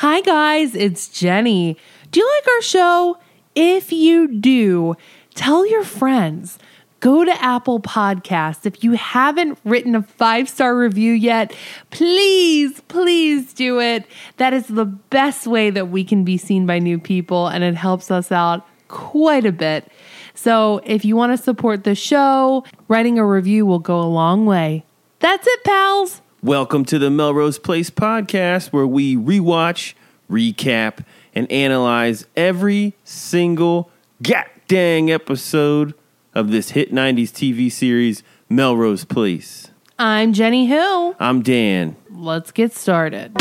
Hi, guys, it's Jenny. Do you like our show? If you do, tell your friends. Go to Apple Podcasts. If you haven't written a five star review yet, please, please do it. That is the best way that we can be seen by new people, and it helps us out quite a bit. So if you want to support the show, writing a review will go a long way. That's it, pals. Welcome to the Melrose Place podcast, where we rewatch, recap, and analyze every single god dang episode of this hit 90s TV series, Melrose Place. I'm Jenny Hill. I'm Dan. Let's get started.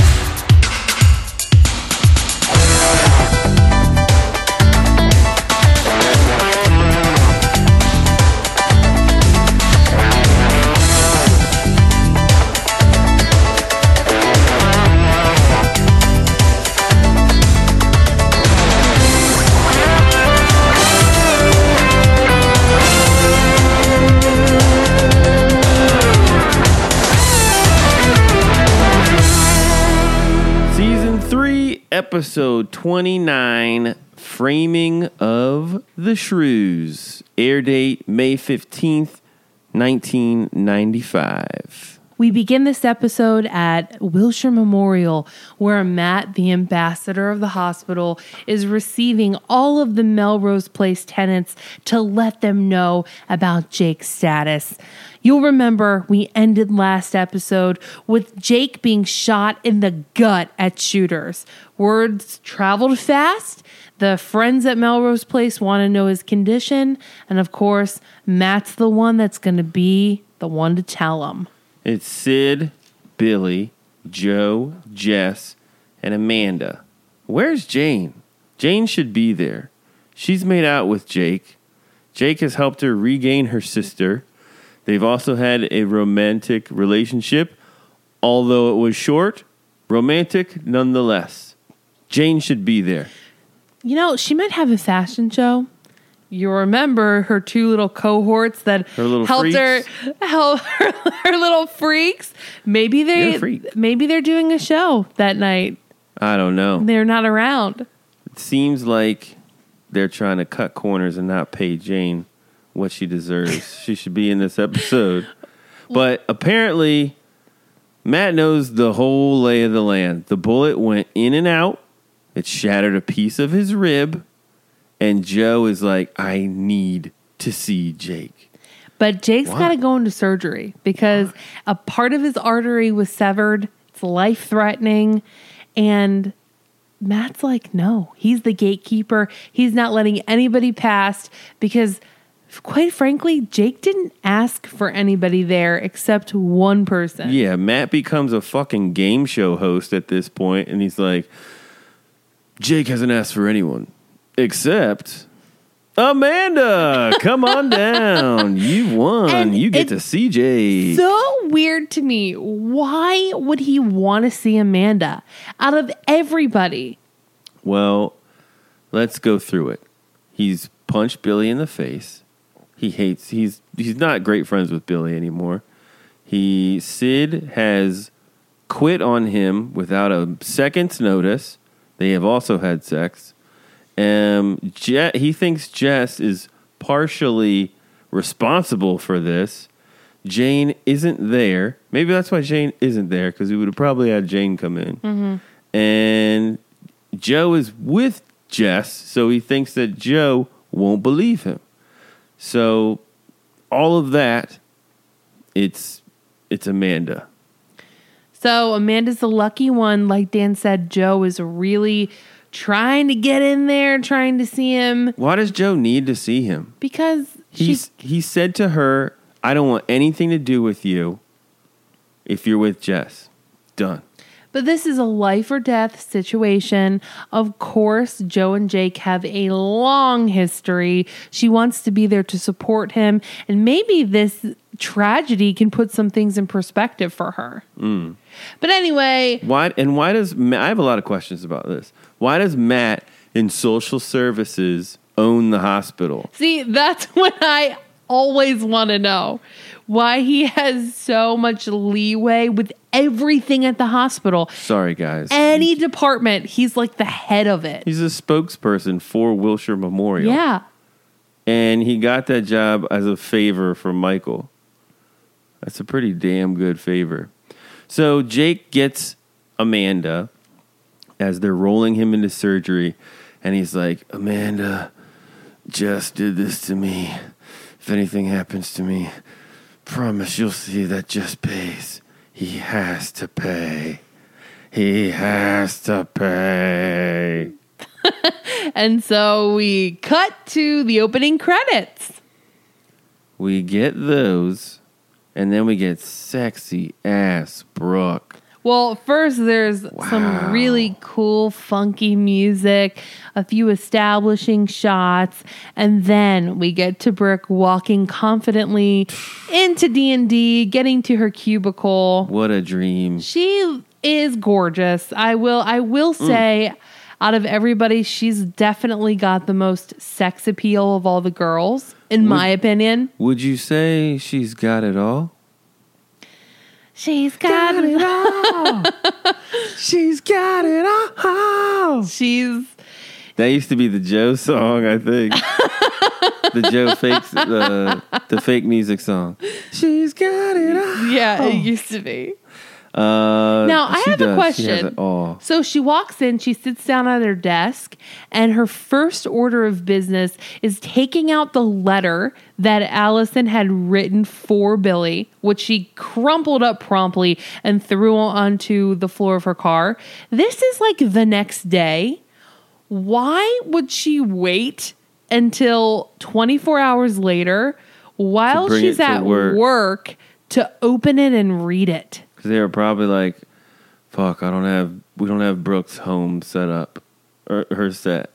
Episode 29 Framing of the Shrews. Air date May 15th, 1995. We begin this episode at Wilshire Memorial, where Matt, the ambassador of the hospital, is receiving all of the Melrose Place tenants to let them know about Jake's status. You'll remember we ended last episode with Jake being shot in the gut at shooters. Words traveled fast. The friends at Melrose Place want to know his condition. And of course, Matt's the one that's going to be the one to tell him. It's Sid, Billy, Jo, Jess, and Amanda. Where's Jane? Jane should be there. She's made out with Jake. Jake has helped her regain her sister. They've also had a romantic relationship, although it was short, romantic nonetheless. Jane should be there. You know, she might have a fashion show. You remember her two little cohorts that Her little helped freaks? her help her, her little freaks. Maybe they freak. maybe they're doing a show that night. I don't know. They're not around. It seems like they're trying to cut corners and not pay Jane what she deserves. she should be in this episode. But apparently, Matt knows the whole lay of the land. The bullet went in and out, it shattered a piece of his rib, and Jo is like, I need to see Jake. But Jake's got to go into surgery because a part of his artery was severed. It's life threatening. And Matt's like, no, he's the gatekeeper. He's not letting anybody past because, quite frankly, Jake didn't ask for anybody there except one person. Yeah, Matt becomes a fucking game show host at this point, and he's like, Jake hasn't asked for anyone except Amanda. Come on down. You won. And you get to see Jake. So weird to me. Why would he want to see Amanda out of everybody? well, let's go through it. He's punched Billy in the face. He hates. He's he's not great friends with Billy anymore. He Sid has quit on him without a second's notice. They have also had sex. Um, Je- he thinks Jess is partially responsible for this. Jane isn't there. Maybe that's why Jane isn't there because we would have probably had Jane come in. And Jo is with Jess, so he thinks that Jo won't believe him. So all of that, it's it's Amanda. So Amanda's the lucky one. Like Dan said, Jo is really trying to get in there, trying to see him Why does Jo need to see him? because He's he said to her, "I don't want anything to do with you if you're with Jess." Done. But this is a life or death situation. Of course, Jo and Jake have a long history. She wants to be there to support him. And maybe this tragedy can put some things in perspective for her. Hmm. But anyway, Why and why does I have a lot of questions about this? Why does Matt in social services own the hospital? see, that's what I always want to know why he has so much leeway with everything at the hospital. Sorry, guys. Any department, he's like the head of it. He's a spokesperson for Wilshire Memorial. Yeah. And he got that job as a favor from Michael. That's a pretty damn good favor. So Jake gets Amanda as they're rolling him into surgery, and he's like, Amanda Jess did this to me. If anything happens to me, promise you'll see that Jess pays. He has to pay. He has to pay. And so we cut to the opening credits. We get those, and then we get sexy ass Brooke. Well, first there's some really cool funky music, a few establishing shots, and then we get to Brooke walking confidently into D&D, getting to her cubicle. What a dream. She is gorgeous. I will I will mm. say out of everybody, she's definitely got the most sex appeal of all the girls, in my opinion. Would you say she's got it all? She's got, it. all. she's got it all. She's That used to be the Joe song, I think. the Joe fake, the the fake music song. She's got it all. yeah, it used to be. Uh, Now, I have a does. Has question. So she walks in, she sits down at her desk, and her first order of business is taking out the letter that Alison had written for Billy, which she crumpled up promptly and threw onto the floor of her car. This is like the next day. Why would she wait until 24 hours later while she's at work. work to open it and read it? Because they were probably like, "Fuck, I don't have, we don't have Brooke's home set up, or her set."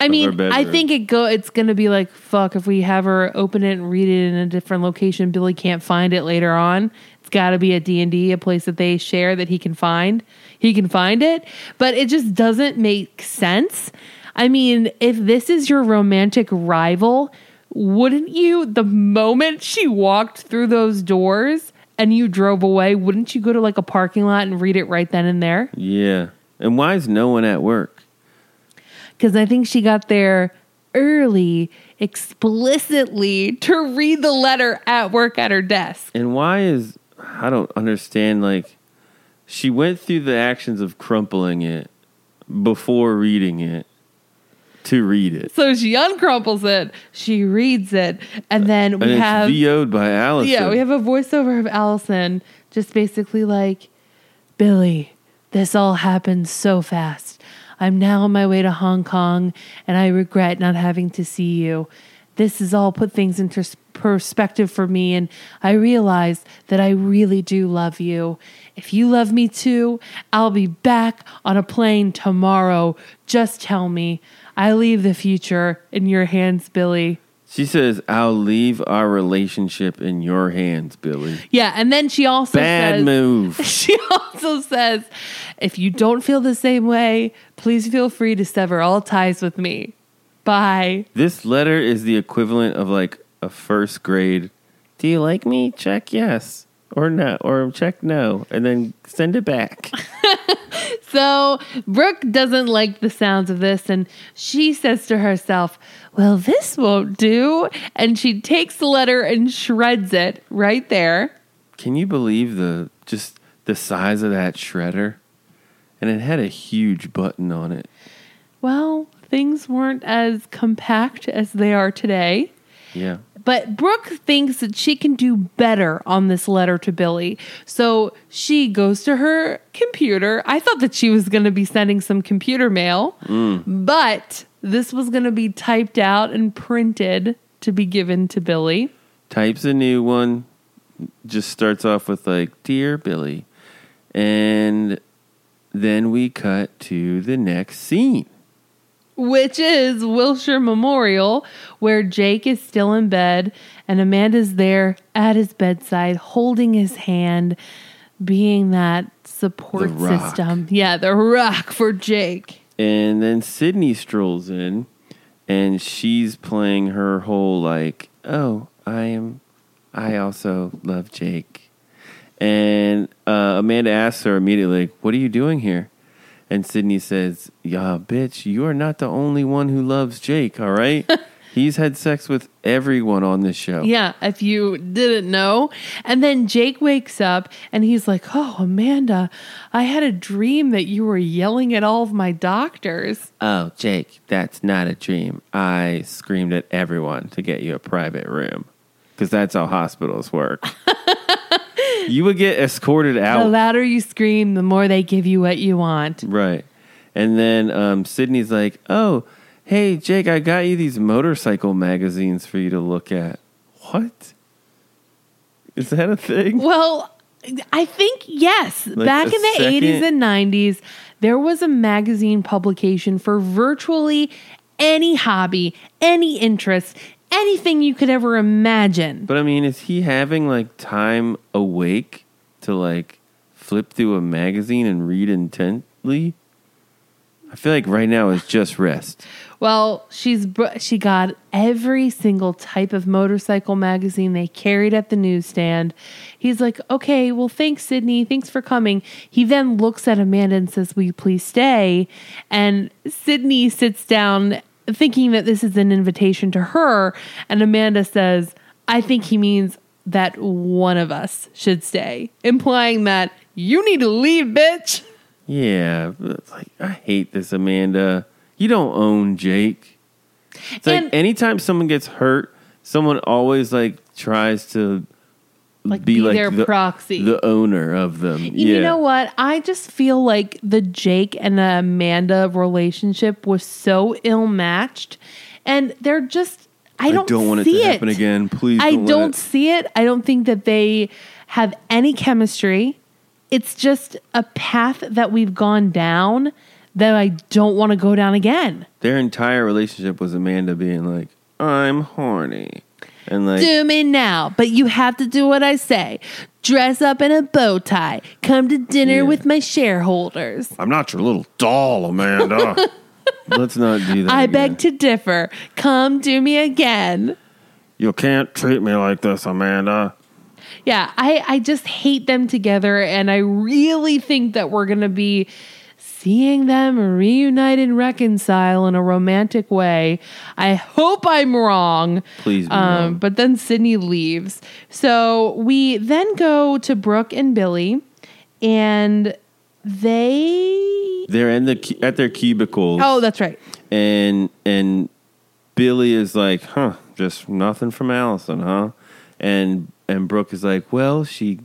I mean, I think it go. It's gonna be like fuck if we have her open it and read it in a different location. Billy can't find it later on. It's got to be at D and D, a place that they share that he can find. He can find it, but it just doesn't make sense. I mean, if this is your romantic rival, wouldn't you? The moment she walked through those doors and you drove away, wouldn't you go to like a parking lot and read it right then and there? Yeah. And why is no one at work? because I think she got there early explicitly to read the letter at work at her desk. And why is I don't understand like she went through the actions of crumpling it before reading it to read it. So she uncrumples it, she reads it, and then we and have VO'd by Alison. yeah, we have a voiceover of Alison just basically like, Billy, this all happened so fast. I'm now on my way to Hong Kong, and I regret not having to see you. This has all put things into perspective for me, and I realize that I really do love you. If you love me too, I'll be back on a plane tomorrow. Just tell me. I leave the future in your hands, Billy. She says, "I'll leave our relationship in your hands, Billy." Yeah, and then she also Bad says, move. She also says, if you don't feel the same way, please feel free to sever all ties with me. Bye. This letter is the equivalent of like a first grade. Do you like me? Check yes or no, or check no, and then send it back. So Brooke doesn't like the sounds of this, and she says to herself, Well, this won't do. And she takes the letter and shreds it right there. Can you believe the just the size of that shredder? And it had a huge button on it. Well, things weren't as compact as they are today. Yeah. But Brooke thinks that she can do better on this letter to Billy. So she goes to her computer. I thought that she was going to be sending some computer mail, but this was going to be typed out and printed to be given to Billy. Types a new one. Just starts off with like, "Dear Billy," and then we cut to the next scene. Which is Wilshire Memorial, where Jake is still in bed and Amanda's there at his bedside holding his hand, being that support system. Yeah, the rock for Jake. And then Sydney strolls in and she's playing her whole like, oh, I am. I also love Jake. And uh, Amanda asks her immediately, "What are you doing here?" And Sydney says, "Yeah, bitch, you are not the only one who loves Jake. All right." He's had sex with everyone on this show. Yeah, if you didn't know. And then Jake wakes up and he's like, Oh, Amanda, I had a dream that you were yelling at all of my doctors. Oh, Jake, that's not a dream. I screamed at everyone to get you a private room because that's how hospitals work. you would get escorted out. The louder you scream, the more they give you what you want. right. And then um, Sydney's like, oh, hey, Jake, I got you these motorcycle magazines for you to look at. What? Is that a thing? Well, I think yes. Like Back in the second- 80s and 90s, there was a magazine publication for virtually any hobby, any interest, anything you could ever imagine. But I mean, is he having like time awake to like flip through a magazine and read intently? I feel like right now is just rest. Well, she's she got every single type of motorcycle magazine they carried at the newsstand. He's like, "Okay, well, thanks, Sydney. Thanks for coming." He then looks at Amanda and says, "Will you please stay?" And Sydney sits down, thinking that this is an invitation to her, and Amanda says, "I think he means that one of us should stay," implying that you need to leave, bitch. Yeah, like I hate this, Amanda. You don't own Jake. It's like anytime someone gets hurt, someone always like tries to Like, be their the, proxy. the owner of them. You know what? I just feel like the Jake and Amanda relationship was so ill matched, and they're just. I don't, want it to happen again. Please, I don't, don't it- see it. I don't think that they have any chemistry. It's just a path that we've gone down that I don't want to go down again. Their entire relationship was Amanda being like, "I'm horny," and like, do me now, but you have to do what I say. Dress up in a bow tie. Come to dinner Yeah. with my shareholders. "I'm not your little doll, Amanda." Let's not do that. I again. beg to differ. Come do me again. You can't treat me like this, Amanda. Yeah, I, I just hate them together, and I really think that we're going to be seeing them reunite and reconcile in a romantic way. I hope I'm wrong. Please be Um, wrong. but then Sydney leaves. So we then go to Brooke and Billy, and they. They're in the at their cubicles. Oh, that's right. and and Billy is like, "Huh, just nothing from Alison, huh?" And and Brooke is like, "Well, she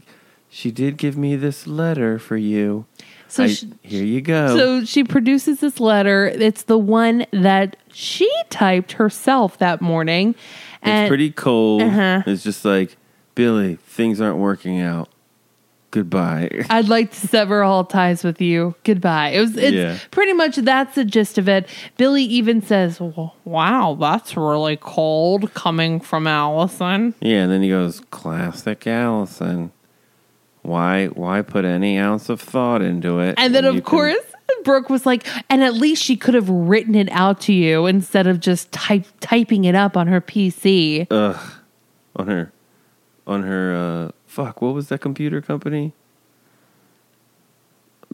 she did give me this letter for you. So I- she- here you go." So she produces this letter. It's the one that she typed herself that morning. And, it's pretty cold. Uh-huh. It's just like, Billy, things aren't working out. Goodbye. I'd like to sever all ties with you. Goodbye. It was it's Yeah. pretty much that's the gist of it. Billy even says, "Wow, that's really cold coming from Alison." yeah, and then he goes, "Classic Alison. Why why put any ounce of thought into it?" And then of you can- course Brooke was like, "And at least she could have written it out to you instead of just type typing it up on her PC." ugh, on her, on her. uh Fuck, what was that computer company?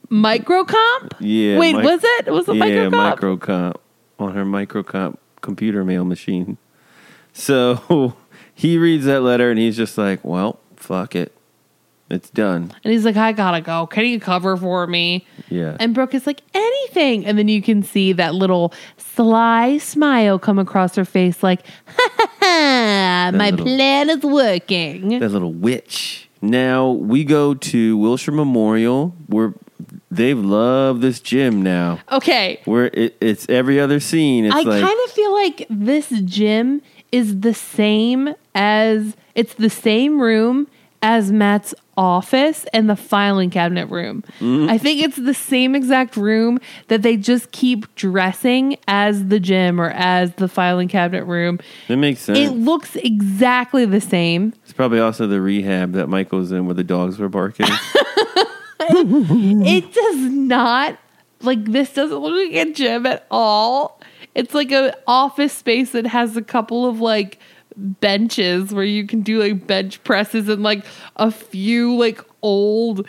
Microcomp? Yeah. Wait, mic- was it? Was it yeah, Microcomp? microcomp on her microcomp computer mail machine. So he reads that letter and he's just like, "Well, fuck it, it's done." and he's like, "I gotta go. Can you cover for me?" Yeah, And Brooke is like, anything. And then you can see that little sly smile come across her face, like, ha ha ha, my little- plan is working. that little witch. Now we go to Wilshire Memorial, where they've loved this gym now. Okay. Where it, it's every other scene. It's I like kind of feel like this gym is the same as it's the same room as Matt's office and the filing cabinet room. Mm-hmm. I think it's the same exact room that they just keep dressing as the gym or as the filing cabinet room. that makes sense. It looks exactly the same. it's probably also the rehab that Michael's in, where the dogs were barking. It does not like this doesn't look like a gym at all. It's like an office space that has a couple of like benches where you can do like bench presses and like a few like old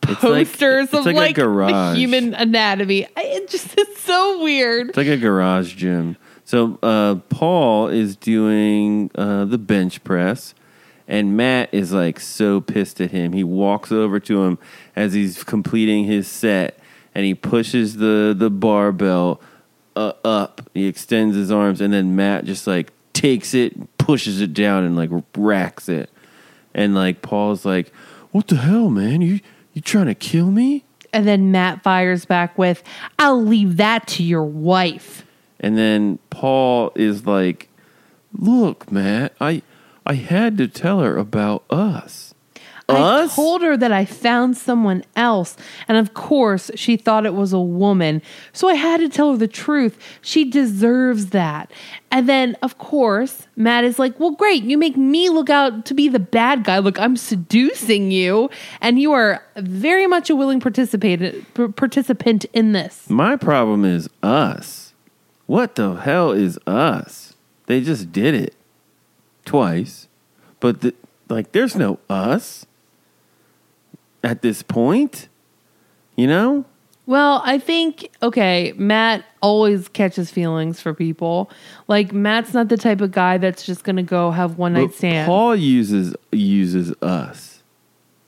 posters it's of like a like, the human anatomy. I, it just is so weird. It's like a garage gym. So uh, Paul is doing uh, the bench press, and Matt is like so pissed at him. He walks over to him as he's completing his set, and he pushes the the barbell uh, up. He extends his arms, and then Matt just like takes it, pushes it down, and like racks it. And like Paul's like, "What the hell, man? You you trying to kill me?" And then Matt fires back with, I'll leave that to your wife. And then Paul is like, "Look, Matt, I I had to tell her about us. I us? told her that I found someone else. And of course, she thought it was a woman. So I had to tell her the truth. She deserves that. And then, of course, Matt is like, Well, great. You make me look out to be the bad guy. Look, I'm seducing you. And you are very much a willing participant, participant in this. My problem is us. What the hell is us? They just did it twice, but the, like, there's no us at this point. You know? Well, I think okay, Matt always catches feelings for people. Like Matt's not the type of guy that's just gonna go have one night stand. Paul uses uses us.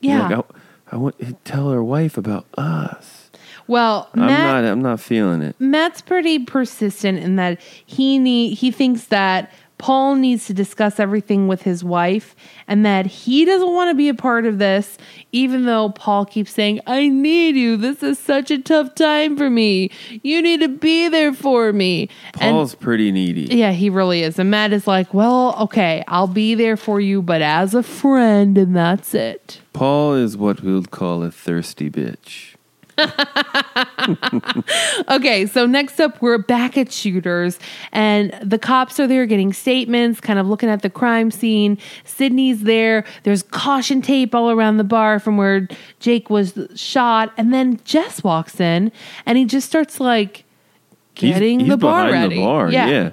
yeah. Like, I, I want to tell her wife about us. well, I'm Matt not. I'm not feeling it. Matt's pretty persistent in that he need he thinks that Paul needs to discuss everything with his wife and that he doesn't want to be a part of this, even though Paul keeps saying, I need you. This is such a tough time for me. You need to be there for me. And Paul's pretty needy. Yeah, he really is. And Matt is like, well, okay, I'll be there for you, but as a friend, and that's it. Paul is what we would call a thirsty bitch. Okay, so next up, we're back at Shooters, and the cops are there getting statements, kind of looking at the crime scene. Sydney's there. There's caution tape all around the bar from where Jake was shot. And then Jess walks in, and he just starts like getting he's the bar ready. The bar, yeah.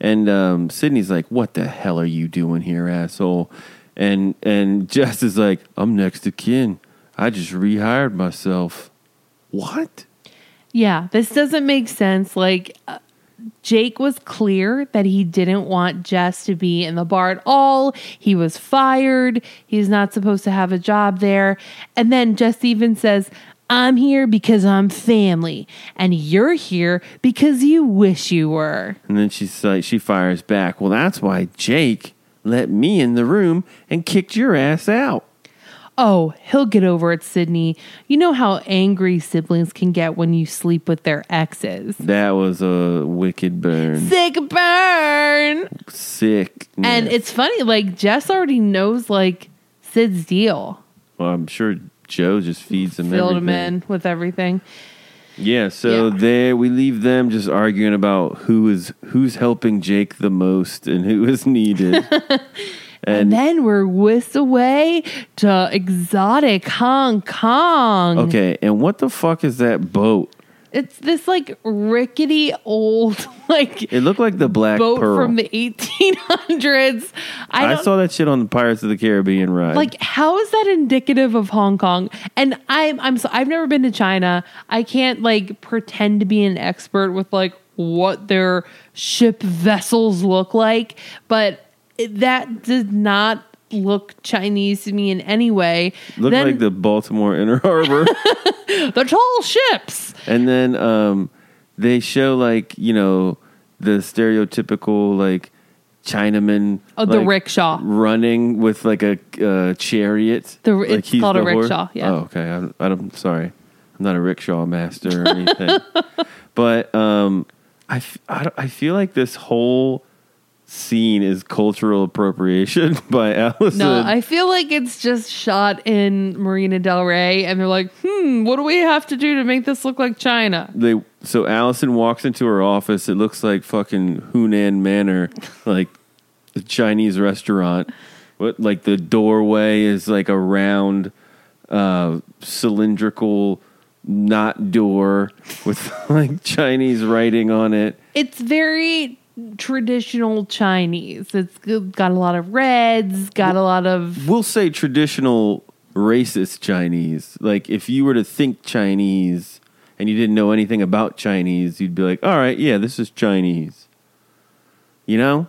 And um, Sydney's like, "What the hell are you doing here, asshole?" And and Jess is like, "I'm next to kin. I just rehired myself." What? Yeah, this doesn't make sense. Like, uh, Jake was clear that he didn't want Jess to be in the bar at all. He was fired. He's not supposed to have a job there. And then Jess even says, I'm here because I'm family, and you're here because you wish you were. And then she's like, she fires back. Well, that's why Jake let me in the room and kicked your ass out. Oh, he'll get over it, Sydney. You know how angry siblings can get when you sleep with their exes. That was a wicked burn. Sick burn. Sick. And it's funny, like Jess already knows like Sid's deal. Well, I'm sure Jo just feeds him Filled everything. him in with everything. Yeah, so Yeah. there we leave them just arguing about who is who's helping Jake the most and who is needed. And and then we're whisked away to exotic Hong Kong. okay, and what the fuck is that boat? It's this like rickety old like It looked like the Black boat Pearl. from the 1800s. I, I, saw that shit on the Pirates of the Caribbean ride. like how is that indicative of Hong Kong? And I'm I'm so I've never been to China. I can't like pretend to be an expert with like what their ship vessels look like, but that did not look Chinese to me in any way. looked then like the Baltimore Inner Harbor. the tall ships. and then um, they show like you know the stereotypical like Chinaman. Oh, the like, rickshaw. running with like a uh, chariot. The- like it's called a rickshaw, yeah. Oh, okay. I'm, I'm sorry. I'm not a rickshaw master or anything. but um, I, f- I, I feel like this whole scene is cultural appropriation by Alison. No, I feel like it's just shot in Marina Del Rey, and they're like, hmm, what do we have to do to make this look like China? they so Alison walks into her office. It looks like fucking Hunan Manor, like a Chinese restaurant. What like the doorway is like a round, uh, cylindrical not door with like Chinese writing on it. It's very traditional Chinese. It's got a lot of reds, got a lot of We'll say traditional racist Chinese. Like if you were to think Chinese and you didn't know anything about Chinese, you'd be like, "All right, yeah, this is Chinese." You know?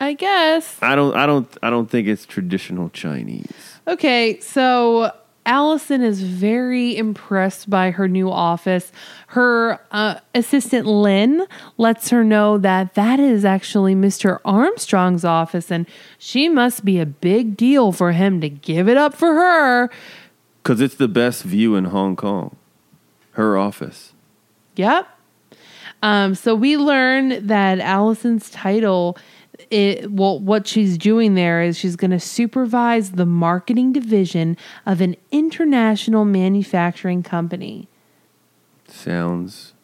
I guess. I don't I don't I don't think it's traditional Chinese. Okay, so Alison is very impressed by her new office. Her uh, assistant Lynn lets her know that that is actually Mr. Armstrong's office, and she must be a big deal for him to give it up for her. Cuz it's the best view in Hong Kong. Her office. Yep. Um, so we learn that Alison's title, it, well, what she's doing there is she's going to supervise the marketing division of an international manufacturing company. Sounds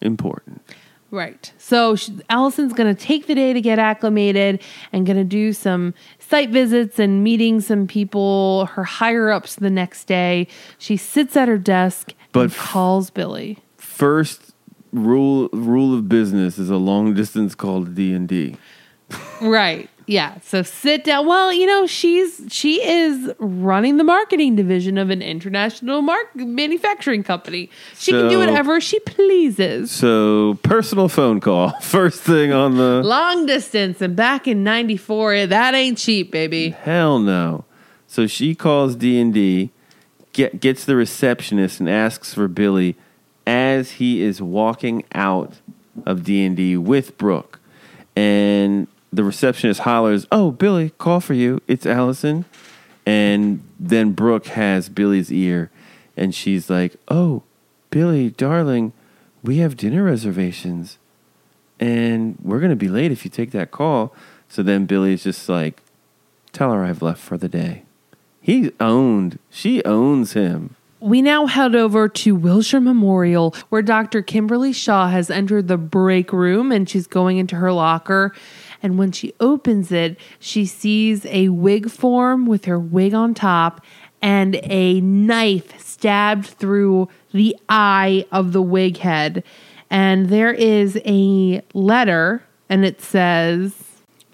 important. Right. So she, Alison's going to take the day to get acclimated and going to do some site visits and meeting some people, her higher ups the next day. She sits at her desk But and f- calls Billy. First rule rule of business is a long distance call to D&D. Right. Yeah. So sit down. Well, you know, she's she is running the marketing division of an international mark manufacturing company. She can do whatever she pleases. So, personal phone call. First thing on the Long distance and back in 94, that ain't cheap, baby. Hell no. So she calls D and D, get gets the receptionist and asks for Billy as he is walking out of D and D with Brooke, and the receptionist hollers, "Oh, Billy, call for you. It's Alison." And then Brooke has Billy's ear, and she's like, "Oh, Billy, darling, we have dinner reservations, and we're gonna be late if you take that call." So then Billy's just like, Tell her I've left for the day. He owned, she owns him. We now head over to Wilshire Memorial, where Dr. Kimberly Shaw has entered the break room and she's going into her locker. And when she opens it, she sees a wig form with her wig on top and a knife stabbed through the eye of the wig head. And there is a letter, and it says,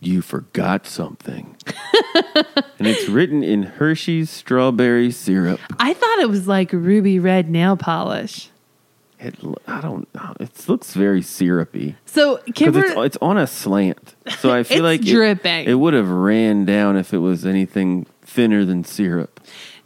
You forgot something. and it's written in Hershey's strawberry syrup. I thought it was like ruby red nail polish. It, I don't know. It looks very syrupy. So Kimberly. it's, it's on a slant. So I feel like it- dripping. It, would have ran down if it was anything thinner than syrup.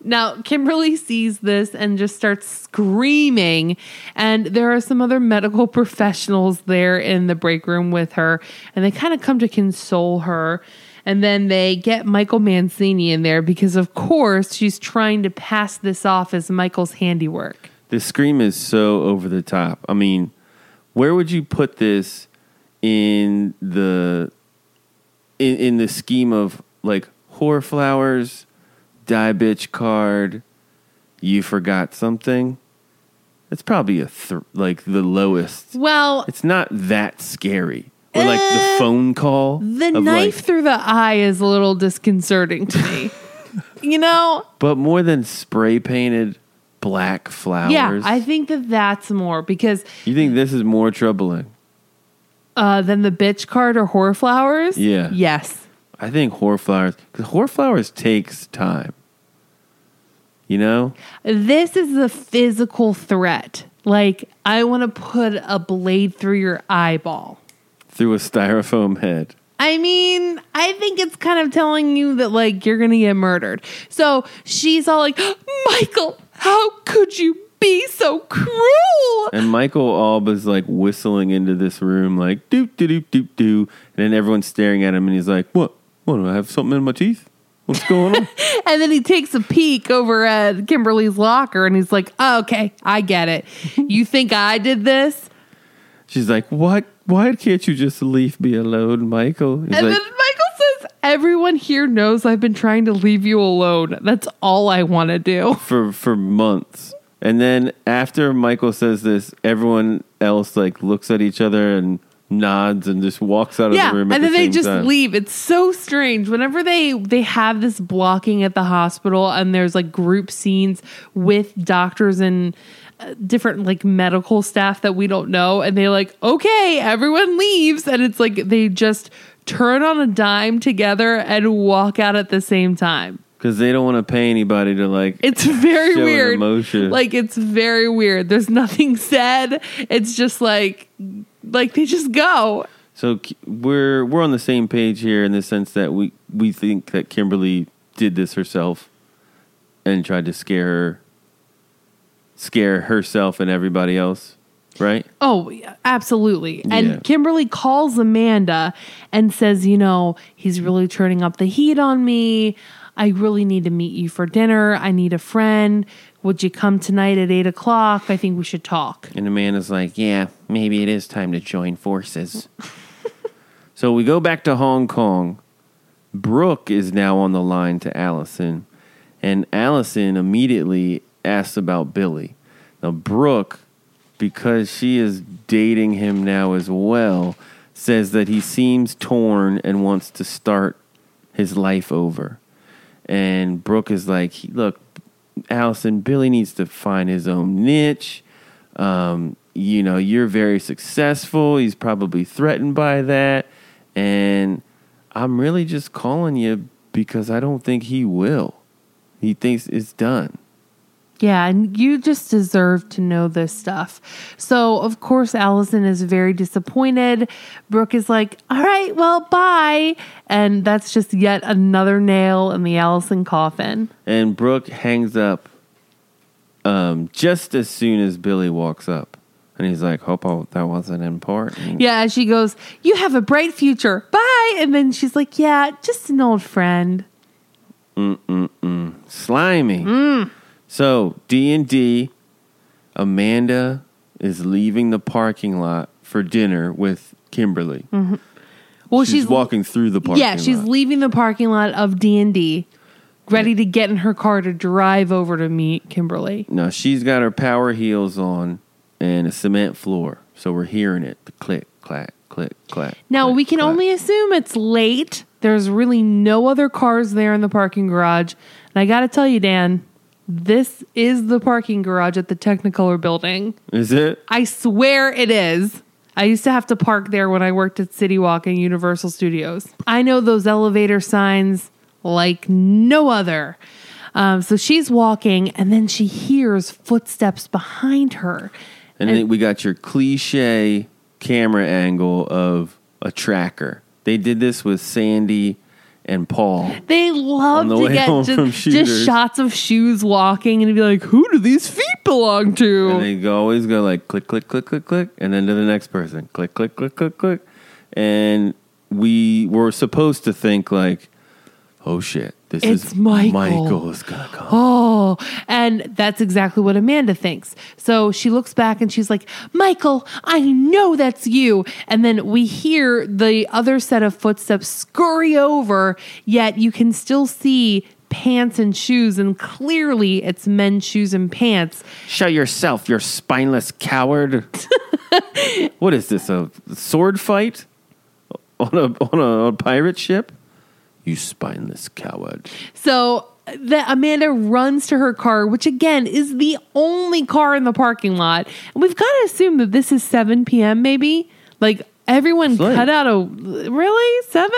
Now, Kimberly sees this and just starts screaming. And there are some other medical professionals there in the break room with her, and they kind of come to console her. And then they get Michael Mancini in there because, of course, she's trying to pass this off as Michael's handiwork. The scream is so over the top. I mean, where would you put this in the in, in the scheme of like whore flowers, die bitch card, you forgot something? It's probably a th- like the lowest. Well, It's not that scary. Or like the Uh, phone call. the knife like- through the eye is a little disconcerting to me. you know? but more than spray painted black flowers. Yeah, I think that that's more because you think this is more troubling? uh, than the bitch card or whore flowers. Yeah. Yes. I think whore flowers because whore flowers takes time. You know, This is a physical threat. Like, I want to put a blade through your eyeball. through a styrofoam head. I mean, I think it's kind of telling you that, like, you're going to get murdered. So she's all like, Michael, how could you be so cruel? And Michael Alba's like whistling into this room, like doop doop doop doop doo, and then everyone's staring at him, and he's like, "What? What? Do I have something in my teeth? What's going on?" And then he takes a peek over at Kimberly's locker and he's like, oh, okay, I get it. You think I did this? She's like, "What? Why can't you just leave me alone, Michael?" He's And like, then Everyone here knows I've been trying to leave you alone. That's all I want to do. for for months. And then after Michael says this, everyone else like looks at each other and nods and just walks out of Yeah, the room. at and then the they same just time. leave. It's so strange. Whenever they they have this blocking at the hospital, and there's like group scenes with doctors and uh, different like medical staff that we don't know and they like okay everyone leaves and it's like they just turn on a dime together and walk out at the same time. Because they don't want to pay anybody to like. it's very weird. emotion. like it's very weird. There's nothing said. It's just like like they just go. So we're we're on the same page here in the sense that we we think that Kimberly did this herself and tried to scare her, scare herself and everybody else, right? Oh, absolutely. And Yeah. Kimberly calls Amanda and says, you know, he's really turning up the heat on me. I really need to meet you for dinner. I need a friend. Would you come tonight at eight o'clock? I think we should talk. And Amanda's like, yeah, maybe it is time to join forces. so we go back to Hong Kong. Brooke is now on the line to Alison, and Alison immediately asks about Billy. Now, Brooke, because she is dating him now as well, says that he seems torn and wants to start his life over. And Brooke is like, look, Alison, Billy needs to find his own niche. Um, you know, you're very successful. He's probably threatened by that. And I'm really just calling you because I don't think he will. He thinks it's done. Yeah, and you just deserve to know this stuff. So, of course, Alison is very disappointed. Brooke is like, all right, well, bye. And that's just yet another nail in the Alison coffin. And Brooke hangs up um, just as soon as Billy walks up. And he's like, hope that wasn't important. Yeah, she goes, You have a bright future. Bye. And then she's like, Yeah, just an old friend. Mm-mm-mm. Slimy. So D and D, Amanda is leaving the parking lot for dinner with Kimberly. Mm-hmm. Well, she's, she's, walking through the parking Yeah, she's lot. leaving the parking lot of D&D, ready to get in her car to drive over to meet Kimberly. No, she's got her power heels on and a cement floor, so we're hearing it the click, clack, click, clack. Now, click, we can clack. only assume it's late. There's really no other cars there in the parking garage. And I got to tell you, Dan, this is the parking garage at the Technicolor building. Is it? I swear it is. I used to have to park there when I worked at City Walk and Universal Studios. I know those elevator signs like no other. Um, so she's walking, and then she hears footsteps behind her. And, then we got your cliche camera angle of a tracker. They did this with Sandy and Paul. They love the to get just, just shots of shoes walking and be like, "Who do these feet belong to?" And they go, always go like click, click, click, click, click, and then to the next person, click, click, click, click, click. And we were supposed to think like, oh shit, this It's is Michael. Michael is gonna come. Oh, and that's exactly what Amanda thinks. So she looks back and she's like, Michael, I know that's you. And then we hear the other set of footsteps scurry over, yet you can still see pants and shoes, and clearly it's men's shoes and pants. Show yourself, you spineless coward. what is this? A sword fight on a on a, on a pirate ship? You spineless coward. So that Amanda runs to her car, which again is the only car in the parking lot. And we've got to assume that this is 7 p.m. maybe. Like everyone late. cut out a really 7?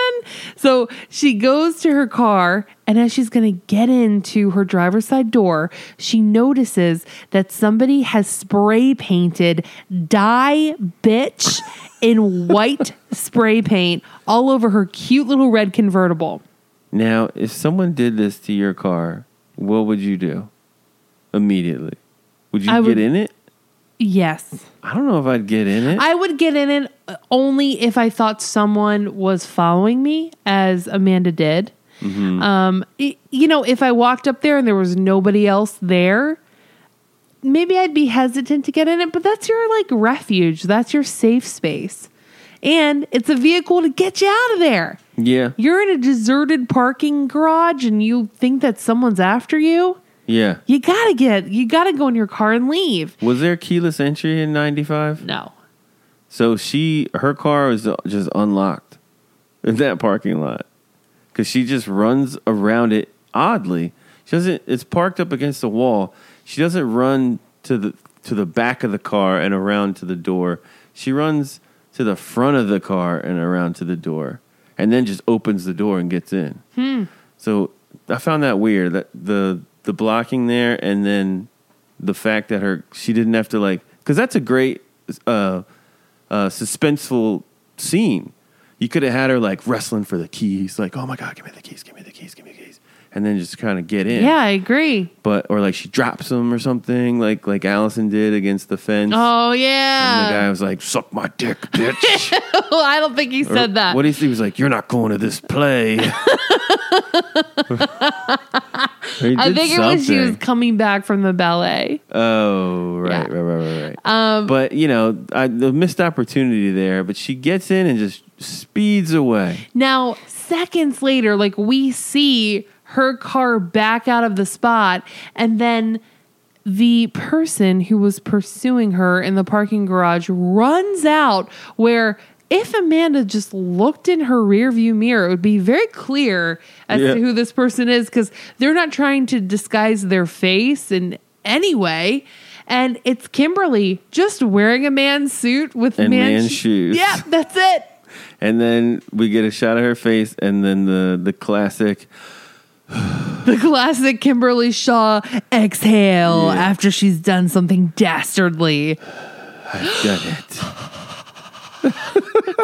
So she goes to her car and as she's going to get into her driver's side door, she notices that somebody has spray painted die bitch in white spray paint all over her cute little red convertible. Now, if someone did this to your car, what would you do immediately? Would you I get would- in it? Yes. I don't know if I'd get in it. I would get in it only if I thought someone was following me, as Amanda did. Um, y- you know, if I walked up there and there was nobody else there, maybe I'd be hesitant to get in it. But that's your like refuge. That's your safe space, and it's a vehicle to get you out of there. yeah, You're in a deserted parking garage, and you think that someone's after you. yeah. You gotta get. You gotta go in your car and leave. Was there keyless entry in '95? No. So she, her car was just unlocked in that parking lot because she just runs around it oddly. She doesn't. It's parked up against the wall. She doesn't run to the to the back of the car and around to the door. She runs to the front of the car and around to the door, and then just opens the door and gets in. So I found that weird that the the blocking there, and then the fact that her she didn't have to like because that's a great uh, uh, suspenseful scene. You could have had her like wrestling for the keys, like oh my god, give me the keys, give me the keys, give me the keys, and then just kind of get in. Yeah, I agree. but or like she drops them or something, like like Alison did against the fence. Oh yeah. and the guy was like, "Suck my dick, bitch." well, I don't think he Or said that. What do you think? He was like, "You're not going to this play." I think it was she was coming back from the ballet. Oh, right, Yeah. right, right, right, right. Um, but you know, I, the missed opportunity there. But she gets in and just speeds away. Now, seconds later, like we see her car back out of the spot, and then the person who was pursuing her in the parking garage runs out where if Amanda just looked in her rearview mirror, it would be very clear as Yeah. to who this person is because they're not trying to disguise their face in any way. And it's Kimberly just wearing a man's suit with And man man's shoes. Yeah, that's it. And then we get a shot of her face, and then the the classic. The classic Kimberly Shaw exhale Yeah. after she's done something dastardly. I've done it.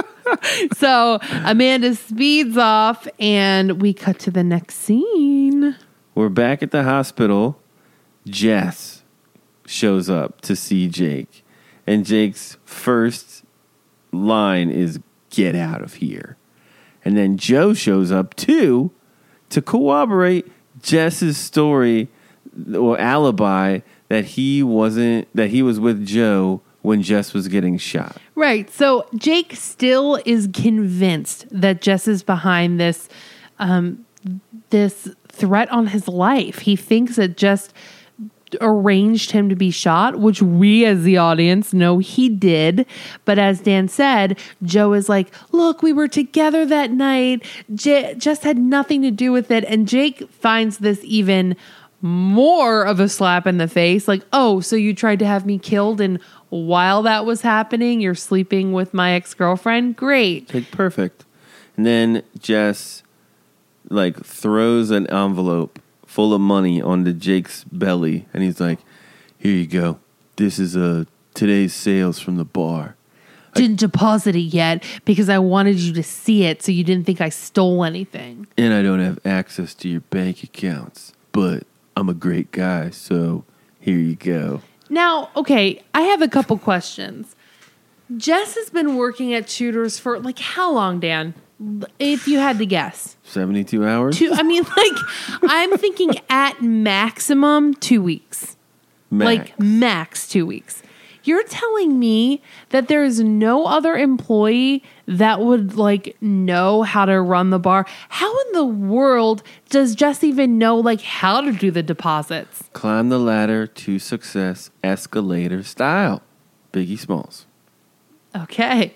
So Amanda speeds off, and we cut to the next scene. We're back at the hospital. Jess shows up to see Jake. And Jake's first line is get out of here. And then Jo shows up too to corroborate Jess's story or alibi that he wasn't that he was with Jo when Jess was getting shot. Right. So Jake still is convinced that Jess is behind this um, this threat on his life. He thinks it just arranged him to be shot, which we as the audience know he did. But as Dan said, Jo is like, "Look, we were together that night. J- just had nothing to do with it." And Jake finds this even more of a slap in the face like, "Oh, so you tried to have me killed and while that was happening, you're sleeping with my ex-girlfriend? Great." Like perfect. And then Jess like throws an envelope full of money onto Jake's belly and he's like, "Here you go. This is uh today's sales from the bar." Didn't deposit it yet because I wanted you to see it so you didn't think I stole anything. And I don't have access to your bank accounts, but I'm a great guy, so here you go. Now, okay, I have a couple questions. Jess has been working at Shooters for like how long, Dan? If you had to guess. 72 hours? Two I mean like I'm thinking at maximum 2 weeks. Max. Like max 2 weeks. You're telling me that there is no other employee that would like know how to run the bar. How in the world does Jess even know like how to do the deposits? climb the ladder to success escalator style. Biggie Smalls. Okay.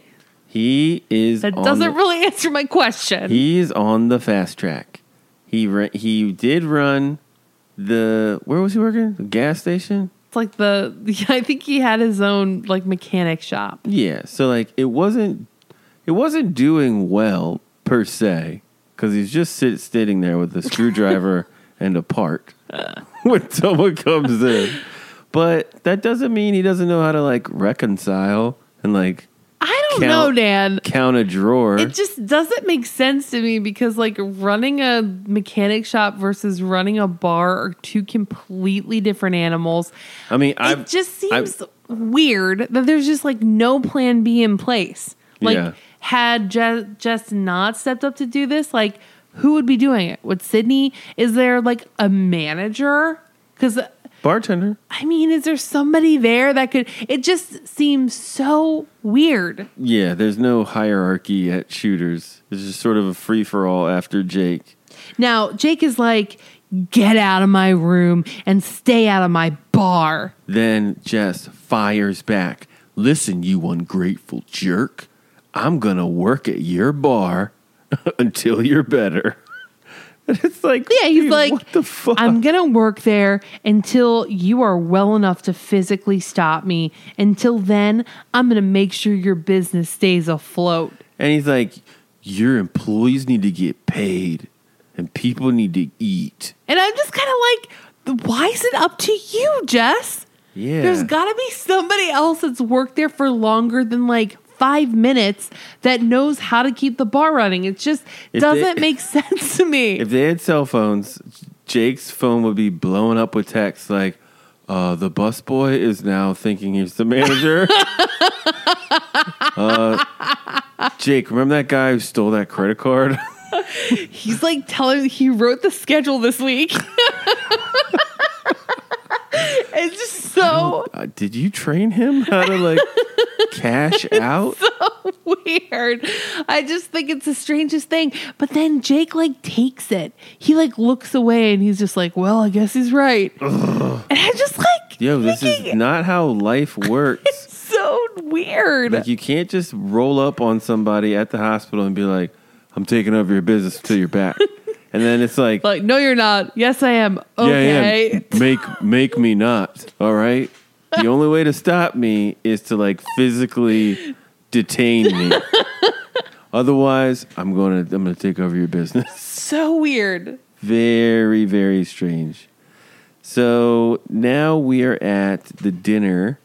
He is That on doesn't the- really answer my question. He's on the fast track. He ra- he did run the where was he working? The gas station. it's like the I think he had his own like mechanic shop. Yeah, so like it wasn't it wasn't doing well per se because he's just sit, sitting there with a screwdriver and a part when someone comes in. But that doesn't mean he doesn't know how to like reconcile and like I don't Count- know, Dan. count a drawer. It just doesn't make sense to me because like running a mechanic shop versus running a bar are two completely different animals. I mean, I it just seems weird that there's just like no plan B in place. Like Yeah. had Je- Jess not stepped up to do this, like who would be doing it? Would Sydney? Is there like a manager? Because bartender. I mean, is there somebody there that could? It just seems so weird. Yeah, there's no hierarchy at shooters. It's just sort of a free for all after Jake. Now, Jake is like, get out of my room and stay out of my bar. Then Jess fires back. Listen, you ungrateful jerk. I'm going to work at your bar until you're better. It's like, Yeah, he's dude, like, what the fuck? I'm gonna work there until you are well enough to physically stop me. Until then, I'm gonna make sure your business stays afloat. and he's like, your employees need to get paid, and people need to eat. And I'm just kind of like, why is it up to you, Jess? Yeah, There's got to be somebody else that's worked there for longer than like five minutes that knows how to keep the bar running. It just If doesn't they- make sense to me. if they had cell phones, Jake's phone would be blowing up with texts like, uh, "The busboy is now thinking he's the manager." uh, Jake, remember that guy who stole that credit card? He's like telling he wrote the schedule this week. it's just so uh, did you train him how to like cash out? so weird. I just think it's the strangest thing. But then Jake like takes it. He like looks away and he's just like, "Well, I guess he's right." And I'm just like, Yo, this is not how life works. It's so weird. Like you can't just roll up on somebody at the hospital and be like, "I'm taking over your business till you're back," and then it's like, like, no, you're not. Yes, I am. "Yeah, Okay. yeah, make make me not." All right. The only way to stop me is to like physically detain me. Otherwise, I'm gonna I'm gonna take over your business. So weird. Very, very strange. So now we are at the dinner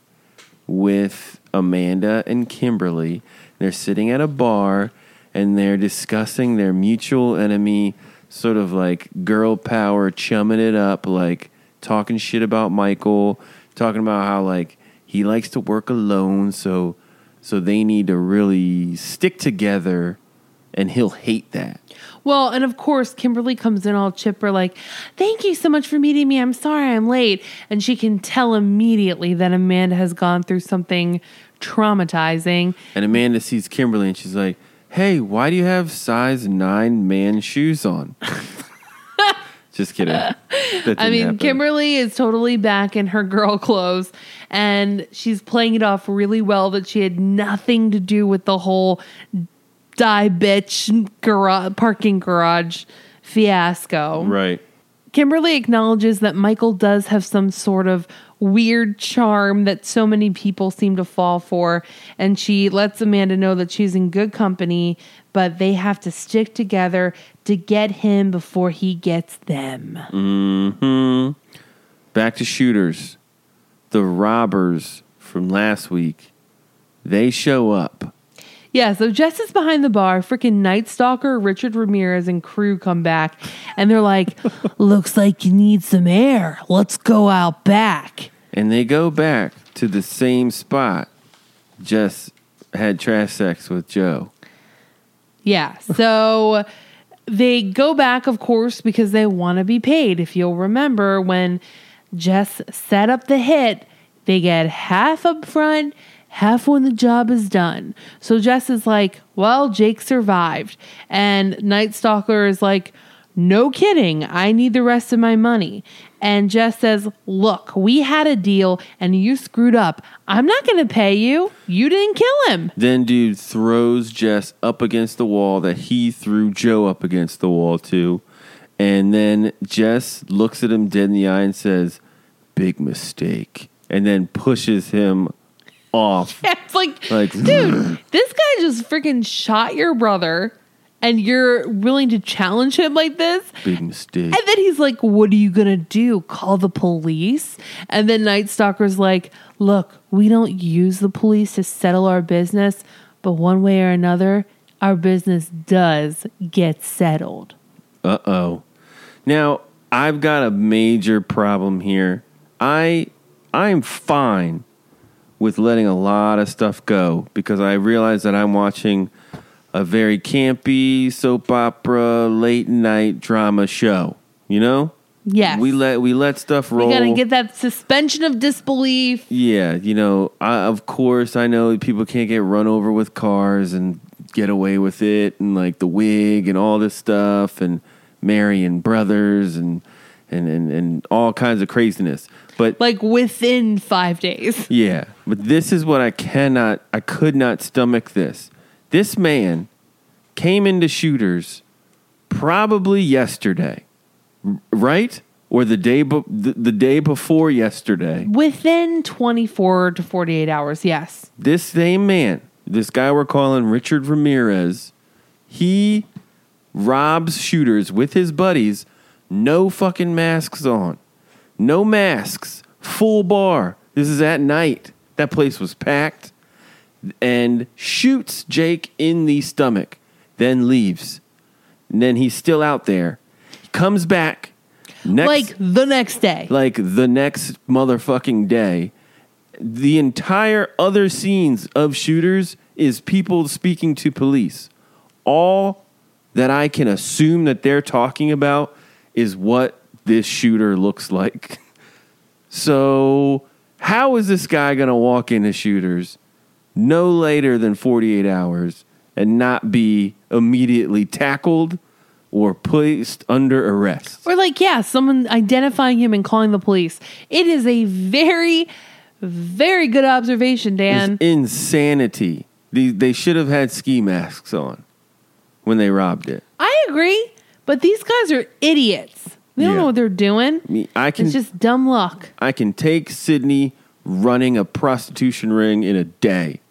with Amanda and Kimberly. They're sitting at a bar and they're discussing their mutual enemy, sort of like girl power, chumming it up, like talking shit about Michael, talking about how like he likes to work alone, so so they need to really stick together and he'll hate that. Well, and of course, Kimberly comes in all chipper, like, Thank you so much for meeting me. I'm sorry I'm late. And she can tell immediately that Amanda has gone through something traumatizing. And Amanda sees Kimberly and she's like, Hey, why do you have size nine man shoes on? Just kidding. I mean, happen. Kimberly is totally back in her girl clothes and she's playing it off really well that she had nothing to do with the whole die bitch garage, parking garage fiasco. Right. Kimberly acknowledges that Michael does have some sort of weird charm that so many people seem to fall for. And she lets Amanda know that she's in good company, but they have to stick together to get him before he gets them. Mm-hmm. Back to shooters. The robbers from last week. They show up. Yeah, so Jess is behind the bar. Freaking Night Stalker, Richard Ramirez, and crew come back, and they're like, "Looks like you need some air. Let's go out back." And they go back to the same spot. Just had trash sex with Jo. Yeah, so they go back, of course, because they want to be paid. If you'll remember, when Jess set up the hit, they get half up front, half when the job is done. So Jess is like, well, Jake survived. And Night Stalker is like, no kidding, I need the rest of my money. And Jess says, look, we had a deal and you screwed up. I'm not going to pay you. You didn't kill him. Then dude throws Jess up against the wall that he threw Jo up against the wall to. And then Jess looks at him dead in the eye and says, Big mistake. And then pushes him off. It's like, Like, dude, this guy just freaking shot your brother and you're willing to challenge him like this? Big mistake. And then he's like, What are you gonna do? Call the police? And then Night Stalker's like, Look, we don't use the police to settle our business, but one way or another, our business does get settled. Uh oh. Now I've got a major problem here. I I'm fine with letting a lot of stuff go because I realize that I'm watching a very campy soap opera late night drama show. You know, Yes. we let we let stuff roll. we gotta get that suspension of disbelief. Yeah, you know, I, of course, I know people can't get run over with cars and get away with it, and like the wig and all this stuff, and marrying brothers and and and, and all kinds of craziness. But Like within five days. yeah, but this is what I cannot, I could not stomach this. This man came into shooters probably yesterday, right? Or the day be- the, the day before yesterday. Within 24 to 48 hours, yes. This same man, this guy we're calling Richard Ramirez, he robs shooters with his buddies, no fucking masks on. No masks, full bar. This is at night. That place was packed. And shoots Jake in the stomach, then leaves. And then he's still out there. He comes back next like the next day. like the next motherfucking day. The entire other scenes of shooters is people speaking to police. All that I can assume that they're talking about is what this shooter looks like. So, how is this guy going to walk into shooters no later than 48 hours and not be immediately tackled or placed under arrest? Or like, yeah, someone identifying him and calling the police. It is a very, very good observation, Dan. It's insanity. They, they should have had ski masks on when they robbed it. I agree, but these guys are idiots. They don't Yeah. know what they're doing. I, mean, I can It's just dumb luck. I can take Sydney running a prostitution ring in a day.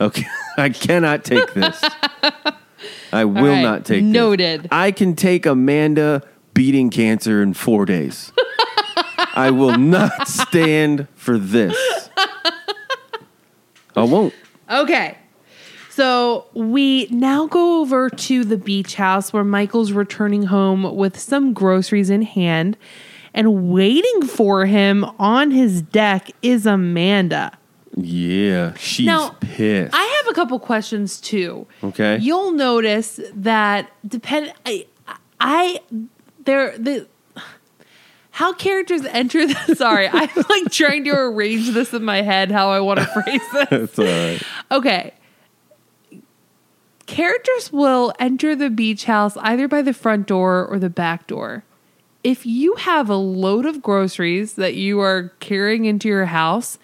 Okay, I cannot take this. I will right, not take this. noted. I can take Amanda beating cancer in four days. I will not stand for this. I won't. Okay. So we now go over to the beach house where Michael's returning home with some groceries in hand. And waiting for him on his deck is Amanda. Yeah, she's Now, pissed. I have a couple questions too. Okay. You'll notice that depend I I there the how characters enter the sorry, I'm like trying to arrange this in my head how I want to phrase this. That's all right. Okay. Characters will enter the beach house either by the front door or the back door. If you have a load of groceries that you are carrying into your house,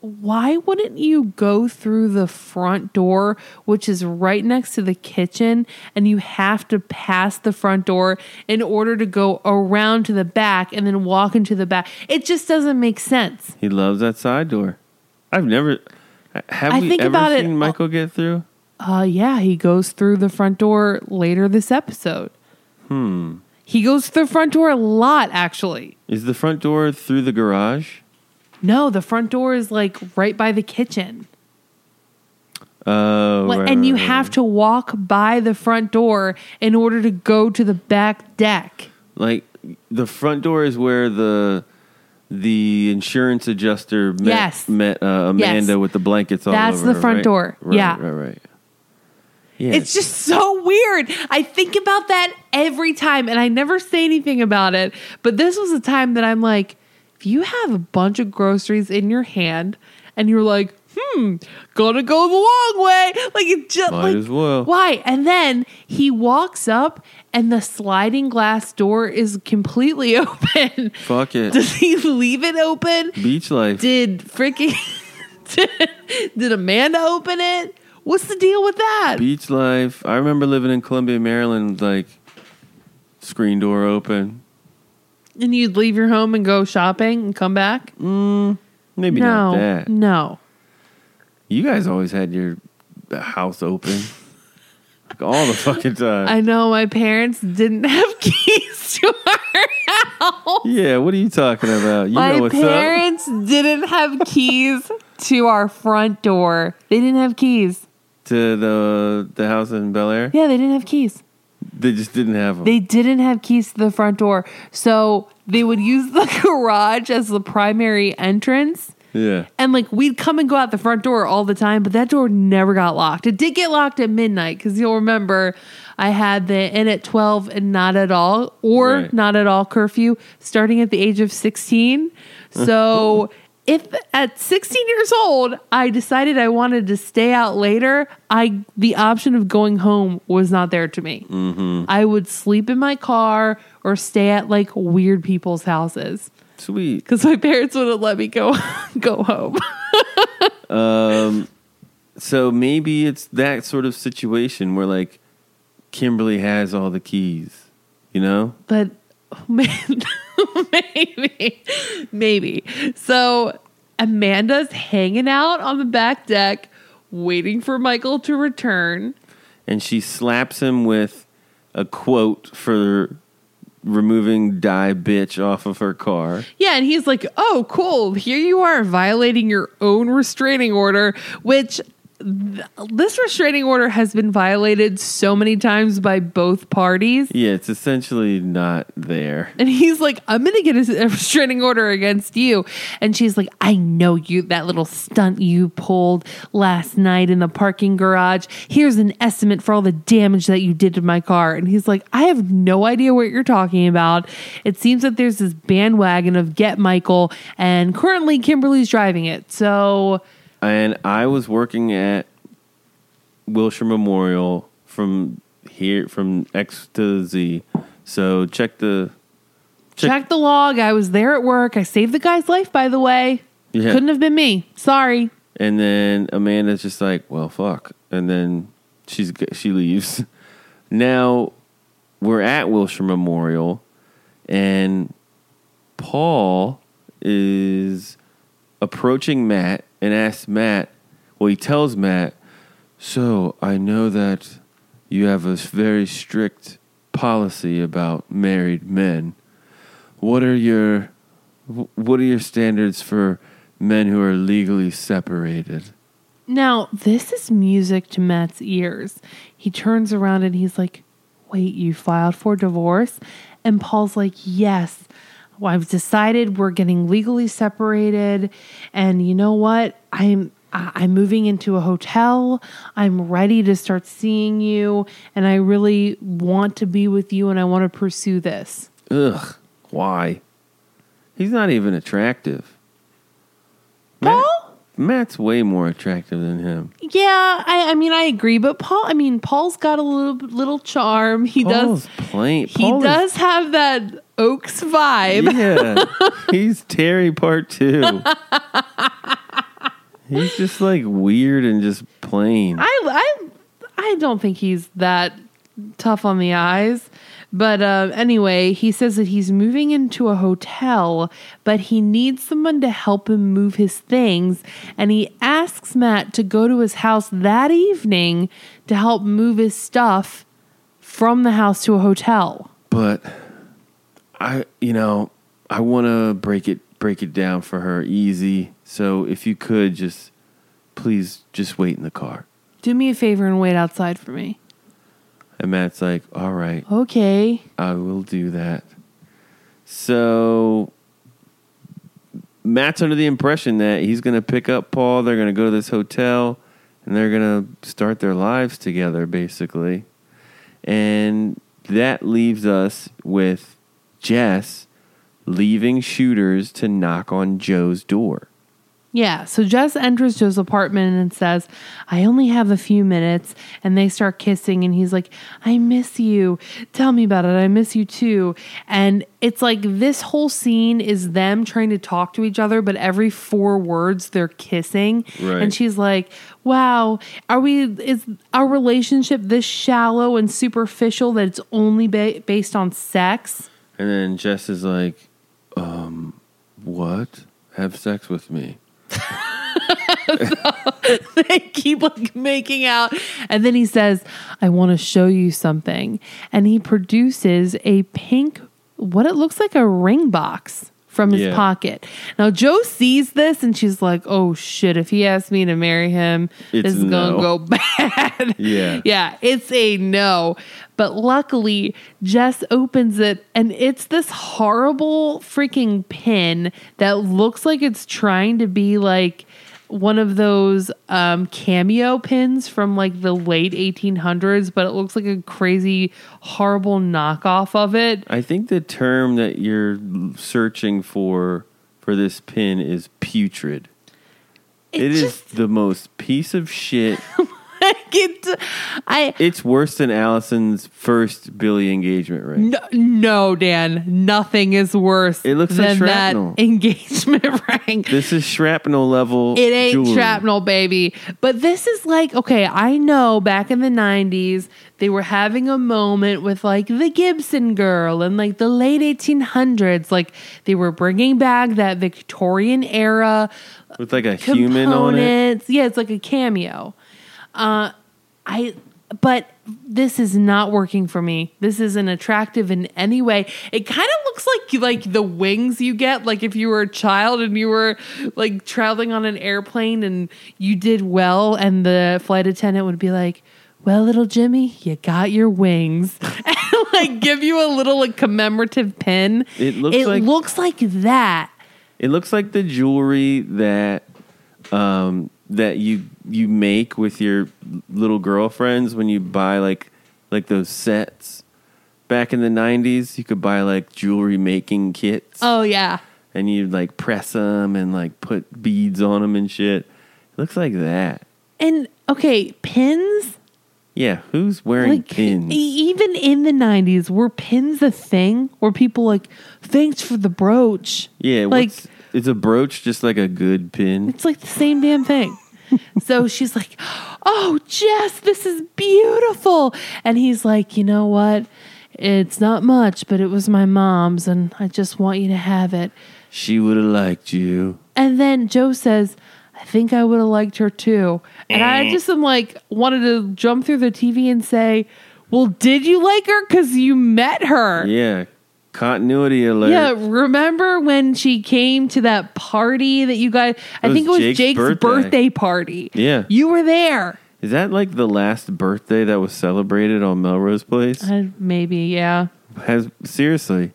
why wouldn't you go through the front door, which is right next to the kitchen, and you have to pass the front door in order to go around to the back and then walk into the back? It just doesn't make sense. He loves that side door. I've never. Have I we think ever about it- seen Michael get through? Uh yeah, he goes through the front door later this episode. Hmm. He goes through the front door a lot actually. Is the front door through the garage? No, the front door is like right by the kitchen. Oh, Like, right, and you right, have to walk by the front door in order to go to the back deck. like the front door is where the the insurance adjuster met, Yes. met uh, Amanda Yes. with the blankets all That's over the her, front right? door. Right, Yeah. right, right. Yeah, It's just so weird. I think about that every time and I never say anything about it. But this was a time that I'm like, if you have a bunch of groceries in your hand and you're like, hmm, gotta go the long way. Like it just Might like as well. why? And then he walks up and the sliding glass door is completely open. fuck it. Does he leave it open? Beach life. Did freaking did, did Amanda open it? What's the deal with that? Beach life. I remember living in Columbia, Maryland. Like screen door open. And you'd leave your home and go shopping and come back? Mm, maybe no. not that. No. You guys always had your house open. Like all the fucking time. I know my parents didn't have keys to our house. yeah, what are you talking about? You my know what's up. parents didn't have keys to our front door. They didn't have keys. To the the house in Bel Air? Yeah, they didn't have keys. They just didn't have them. They didn't have keys to the front door. So they would use the garage as the primary entrance. yeah. And like we'd come and go out the front door all the time, but that door never got locked. It did get locked at midnight because you'll remember I had the in at 12 and not at all or Right. not at all curfew starting at the age of 16. So if at 16 years old I decided I wanted to stay out later, I the option of going home was not there to me. I would sleep in my car or stay at like weird people's houses Sweet. because my parents wouldn't let me go go home. Um, so maybe it's that sort of situation where like Kimberly has all the keys. You know? but maybe, maybe. So Amanda's hanging out on the back deck, waiting for Michael to return. And she slaps him with a quote for removing die bitch off of her car. Yeah, and he's like, "Oh, cool! Here you are violating your own restraining order," which th- this restraining order has been violated so many times by both parties. Yeah, it's essentially not there. And he's like, I'm going to get a, a restraining order against you. And she's like, I know you, that little stunt you pulled last night in the parking garage. Here's an estimate for all the damage that you did to my car. And he's like, I have no idea what you're talking about. It seems that there's this bandwagon of Get Michael, and currently Kimberly's driving it. So, And I was working at Wilshire Memorial from here from X to Z. So check the check, check the log. I was there at work. I saved the guy's life, by the way. Yeah. Couldn't have been me. Sorry. And then Amanda's just like, "Well, fuck." And then she's she leaves. Now we're at Wilshire Memorial, and Paul is approaching Matt and asks Matt. Well, he tells Matt, "So I know that you have a very strict policy about married men. What are your what are your standards for men who are legally separated?" Now, this is music to Matt's ears. He turns around and he's like, Wait, you filed for divorce? And Paul's like, Yes. Well, I've decided we're getting legally separated. And you know what? I'm. I'm moving into a hotel. I'm ready to start seeing you, and I really want to be with you, and I want to pursue this. Ugh, why? He's not even attractive. Paul? Matt's way more attractive than him. Yeah, I, I mean, I agree, but Paul, I mean, Paul's got a little little charm. He Paul's does. plain. He Paul is- does have that Oaks vibe. yeah, he's Terry Part Two. he's just like weird and just plain. I, I, I don't think he's that tough on the eyes. But uh, anyway, he says that he's moving into a hotel, but he needs someone to help him move his things. And he asks Matt to go to his house that evening to help move his stuff from the house to a hotel. but I, you know, I want to break it break it down for her easy. So if you could just please just wait in the car. Do me a favor and wait outside for me. And Matt's like, "All right." Okay. I will do that. So Matt's under the impression that he's going to pick up Paul. They're going to go to this hotel and they're going to start their lives together, basically. And that leaves us with Jess leaving shooters to knock on Jo's door. Yeah, so Jess enters Jo's apartment and says, I only have a few minutes. And they start kissing, and he's like, I miss you. Tell me about it. I miss you too. And it's like this whole scene is them trying to talk to each other, but every four words they're kissing. Right. And she's like, Wow, are we, is our relationship this shallow and superficial that it's only ba- based on sex? And then Jess is like, um, what? Have sex with me. they keep like making out. And then he says i want to show you something. And he produces a pink what it looks like a ring box from his Yeah. pocket now Jo sees this and she's like oh shit if he asks me to marry him It's this is gonna go bad Yeah. yeah it's a no but luckily jess opens it and it's this horrible freaking pin that looks like it's trying to be like one of those um, cameo pins from like the late 1800s, but it looks like a crazy, horrible knockoff of it. I think the term that you're searching for for this pin is putrid. It It is just- the most piece of shit like it, I It's worse than Alison's first Billy engagement ring. no, no, Dan, nothing is worse. It looks like than shrapnel. that engagement ring. This is shrapnel level. It ain't jewelry. shrapnel, baby. But this is like, okay, I know back in the 90s, they were having a moment with like the Gibson girl and like the late 1800s. Like they were bringing back that Victorian era with like a human on it. Yeah, it's like a cameo. Uh, I, but this is not working for me. This isn't attractive in any way. It kind of looks like like the wings you get, like if you were a child and you were like traveling on an airplane and you did well, and the flight attendant would be like. Well, little Jimmy, you got your wings, and like give you a little like commemorative pin. It looks it like- looks like that. It looks like the jewelry that um, that you you make with your little girlfriends when you buy like like those sets. Back in the '90s, you could buy like jewelry making kits, Oh yeah, and you'd like press them and like put beads on them and shit. It looks like that. And okay, pins. Yeah, who's wearing Like pins? even in the '90s, were pins a thing? Were people like, "Thanks for the brooch"? yeah, like is a brooch just like a good pin? it's like the same damn thing. So she's like, "Oh, Jess, this is beautiful," and he's like, "You know what? It's not much, but it was my mom's, and I just want you to have it." She would have liked you. And then Jo says, I think I would have liked her too. And I mm. just am like, wanted to jump through the TV and say, Well, did you like her? Because you met her. Yeah, continuity alert. Yeah, remember when she came to that party that you guys, I was think it was Jake's Jake's, birthday. birthday. party. Yeah. You were there. Is that like the last birthday that was celebrated on Melrose Place? Uh, maybe, yeah. Has seriously,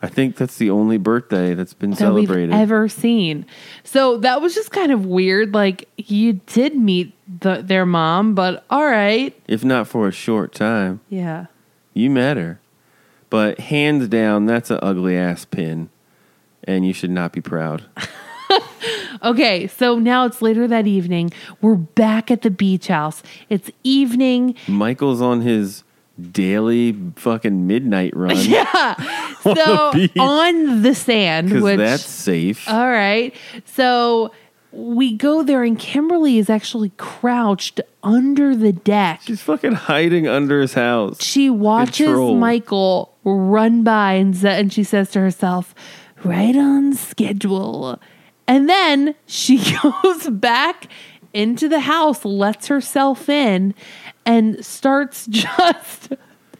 I think that's the only birthday that's been That celebrated. ever seen. So that was just kind of weird. Like, you did meet the, their mom, but all right. if not for a short time, Yeah. you met her. But hands down, that's an ugly ass pin, and you should not be proud. Okay, so now it's later that evening. We're back at the beach house. It's evening. Michael's on his daily fucking midnight run Yeah. On the So beach. on the sand, because which that's safe. all right. So we go there and Kimberly is actually crouched under the deck. She's fucking hiding under his house. She watches Control. Michael run by and, sa- and she says to herself, right on schedule. And then she goes back into the house, lets herself in, and starts just,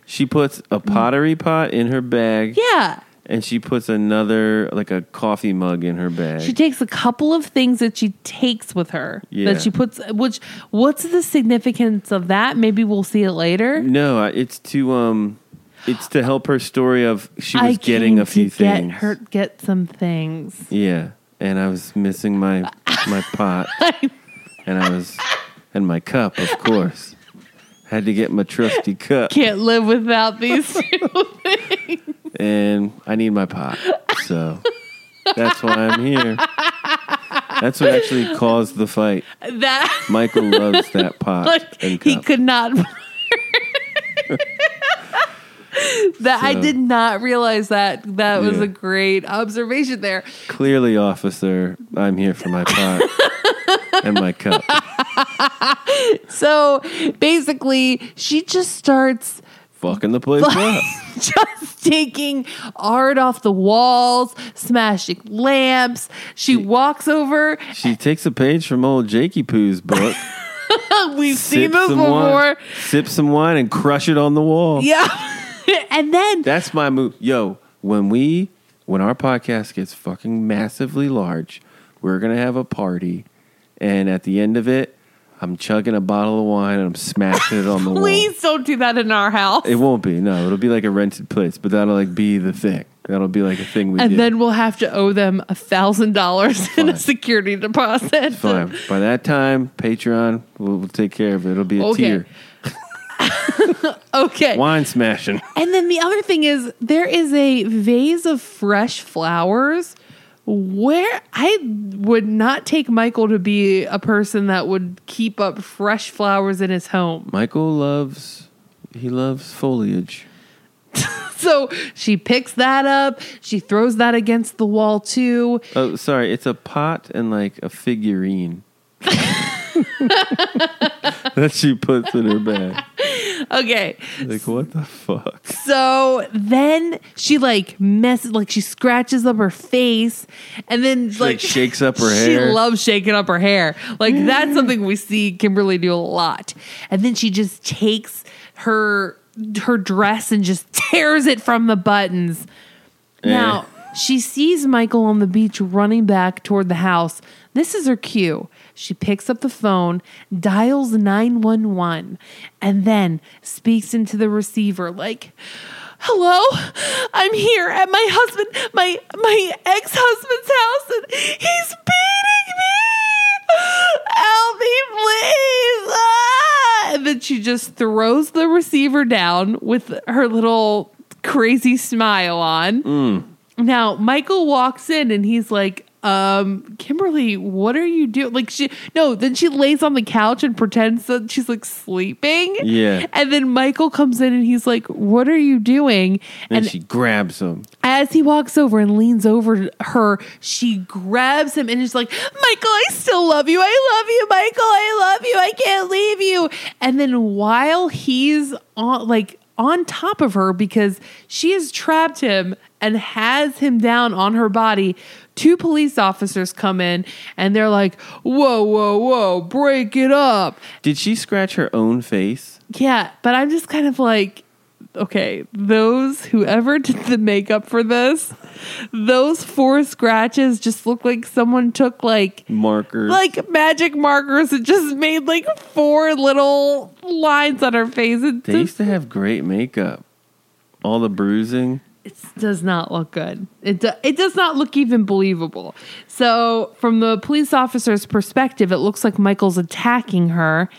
She puts a pottery pot in her bag, yeah. And she puts another like a coffee mug in her bag. She takes a couple of things that she takes with her Yeah. that she puts, which, what's the significance of that? Maybe we'll see it later. No, it's to um, it's to help her story of she was I getting a few to get things. her, get some things. Yeah, and I was missing my my pot, and I was and my cup, of course. Had to get my trusty cup, Can't live without these two things. and I need my pot, so that's why I'm here. That's what actually caused the fight. That Michael loves that pot and he could not. that I did not realize that. That was a great observation there. Clearly, officer, I'm here for my pot and my cup. So basically, she just starts Fucking the place up. just taking art off the walls, smashing lamps. She walks over. She takes a page from old Jakey Poo's book. We've seen this before. wine, sip some wine, and crush it on the wall. Yeah. and then That's my move. Yo, when we when our podcast gets fucking massively large, we're gonna have a party, and at the end of it, I'm chugging a bottle of wine and I'm smashing it on the wall. please don't do that in our house. It won't be. No, it'll be like a rented place, but that'll like be the thing. That'll be like a thing we and do. then we'll have to owe them a thousand dollars in a security deposit. Fine. By that time, Patreon will we'll take care of it. It'll be a Okay. tier. Okay. Wine smashing. And then the other thing is there is a vase of fresh flowers Where I would not take Michael to be a person that would keep up fresh flowers in his home. Michael loves he loves foliage. So she picks that up. She throws that against the wall too. Oh, sorry, it's a pot and like a figurine. that she puts in her bag. Okay. Like what the fuck? So then she like messes, like she scratches up her face, and then like, like, shakes up her hair. she loves shaking up her hair. Like that's something we see Kimberly do a lot. And then she just takes her her dress and just tears it from the buttons. Eh. Now she sees Michael on the beach running back toward the house. This is her cue. She picks up the phone, dials 911, and then speaks into the receiver like, Hello, I'm here at my husband, my my ex-husband's house, and he's beating me. Help me, please. Ah! And then she just throws the receiver down with her little crazy smile on. Now, Michael walks in and he's like, um, Kimberly, what are you doing? Like she no, then she lays on the couch and pretends that she's like sleeping. Yeah. And then Michael comes in and he's like, What are you doing? and, And she grabs him. as he walks over and leans over her, she grabs him and is like, Michael, I still love you. I love you, Michael. I love you. I can't leave you. And then while he's on, like, on top of her because she has trapped him and has him down on her body. Two police officers come in and they're like, Whoa, whoa, whoa, break it up. Did she scratch her own face? Yeah, but I'm just kind of like, okay, those whoever did the makeup for this, those four scratches just look like someone took like Markers. like magic markers and just made like four little lines on her face. It, they used to have great makeup. All the bruising. It does not look good. It do, it does not look even believable. So, from the police officer's perspective, it looks like Michael's attacking her,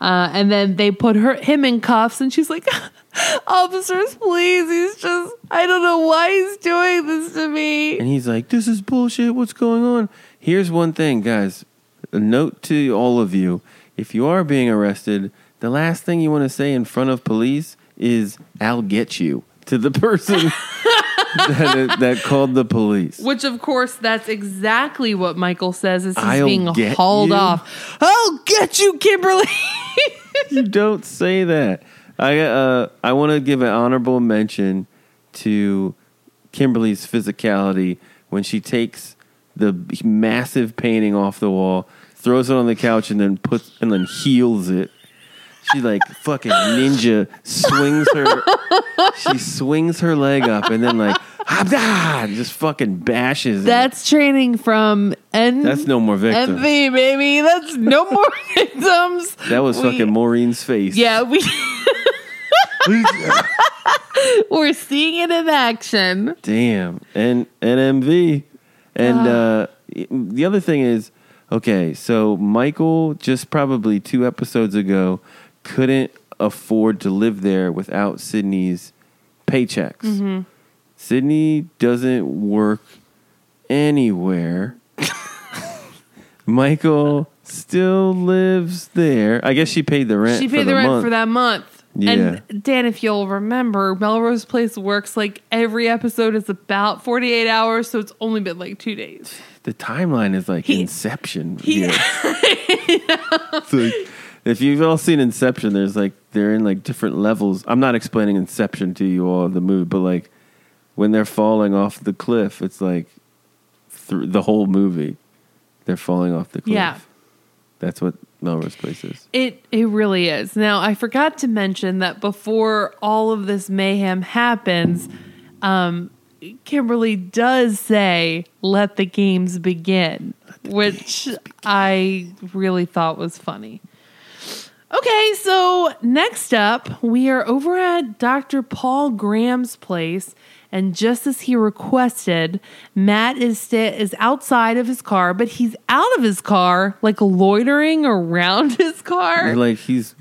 uh, and then they put her him in cuffs, and she's like, "Officers, please! He's just I don't know why he's doing this to me." And he's like, This is bullshit. What's going on? Here's one thing, guys. A note to all of you. If you are being arrested, the last thing you want to say in front of police is, I'll get you to the person that, that called the police. Which, of course, that's exactly what Michael says as he's I'll being get hauled you. off. I'll get you, Kimberly. you don't say that. I uh, I want to give an honorable mention to Kimberly's physicality when she takes the massive painting off the wall, throws it on the couch, and then puts and then heals it. She like fucking ninja swings her. she swings her leg up and then like ah, just fucking bashes. it. That's training from N. That's no more victims. Envy, baby. That's no more victims. That was We- fucking Maureen's face. Yeah, we we're seeing it in action. Damn. And NMV. And uh, the other thing is, okay, so Michael just probably two episodes ago couldn't afford to live there without Sydney's paychecks. Mm-hmm. Sydney doesn't work anywhere. Michael still lives there. I guess she paid the rent. She for paid the, rent month. for that month. Yeah. And Dan, if you'll remember, Melrose Place works like every episode is about 48 hours, so it's only been like two days. The timeline is like He- Inception. he-. It's like, if you've all seen Inception, there's like they're in like different levels. I'm not explaining Inception to you all the movie, but like when they're falling off the cliff, it's like through the whole movie. They're falling off the cliff. Yeah. That's what Melrose Place is. It it really is. Now I forgot to mention that before all of this mayhem happens, um, Kimberly does say, "Let the games begin," which I really thought was funny. Okay, so next up, we are over at Dr. Paul Graham's place, and just as he requested, Matt is sta- is outside of his car, but he's out of his car, like loitering around his car. Like he's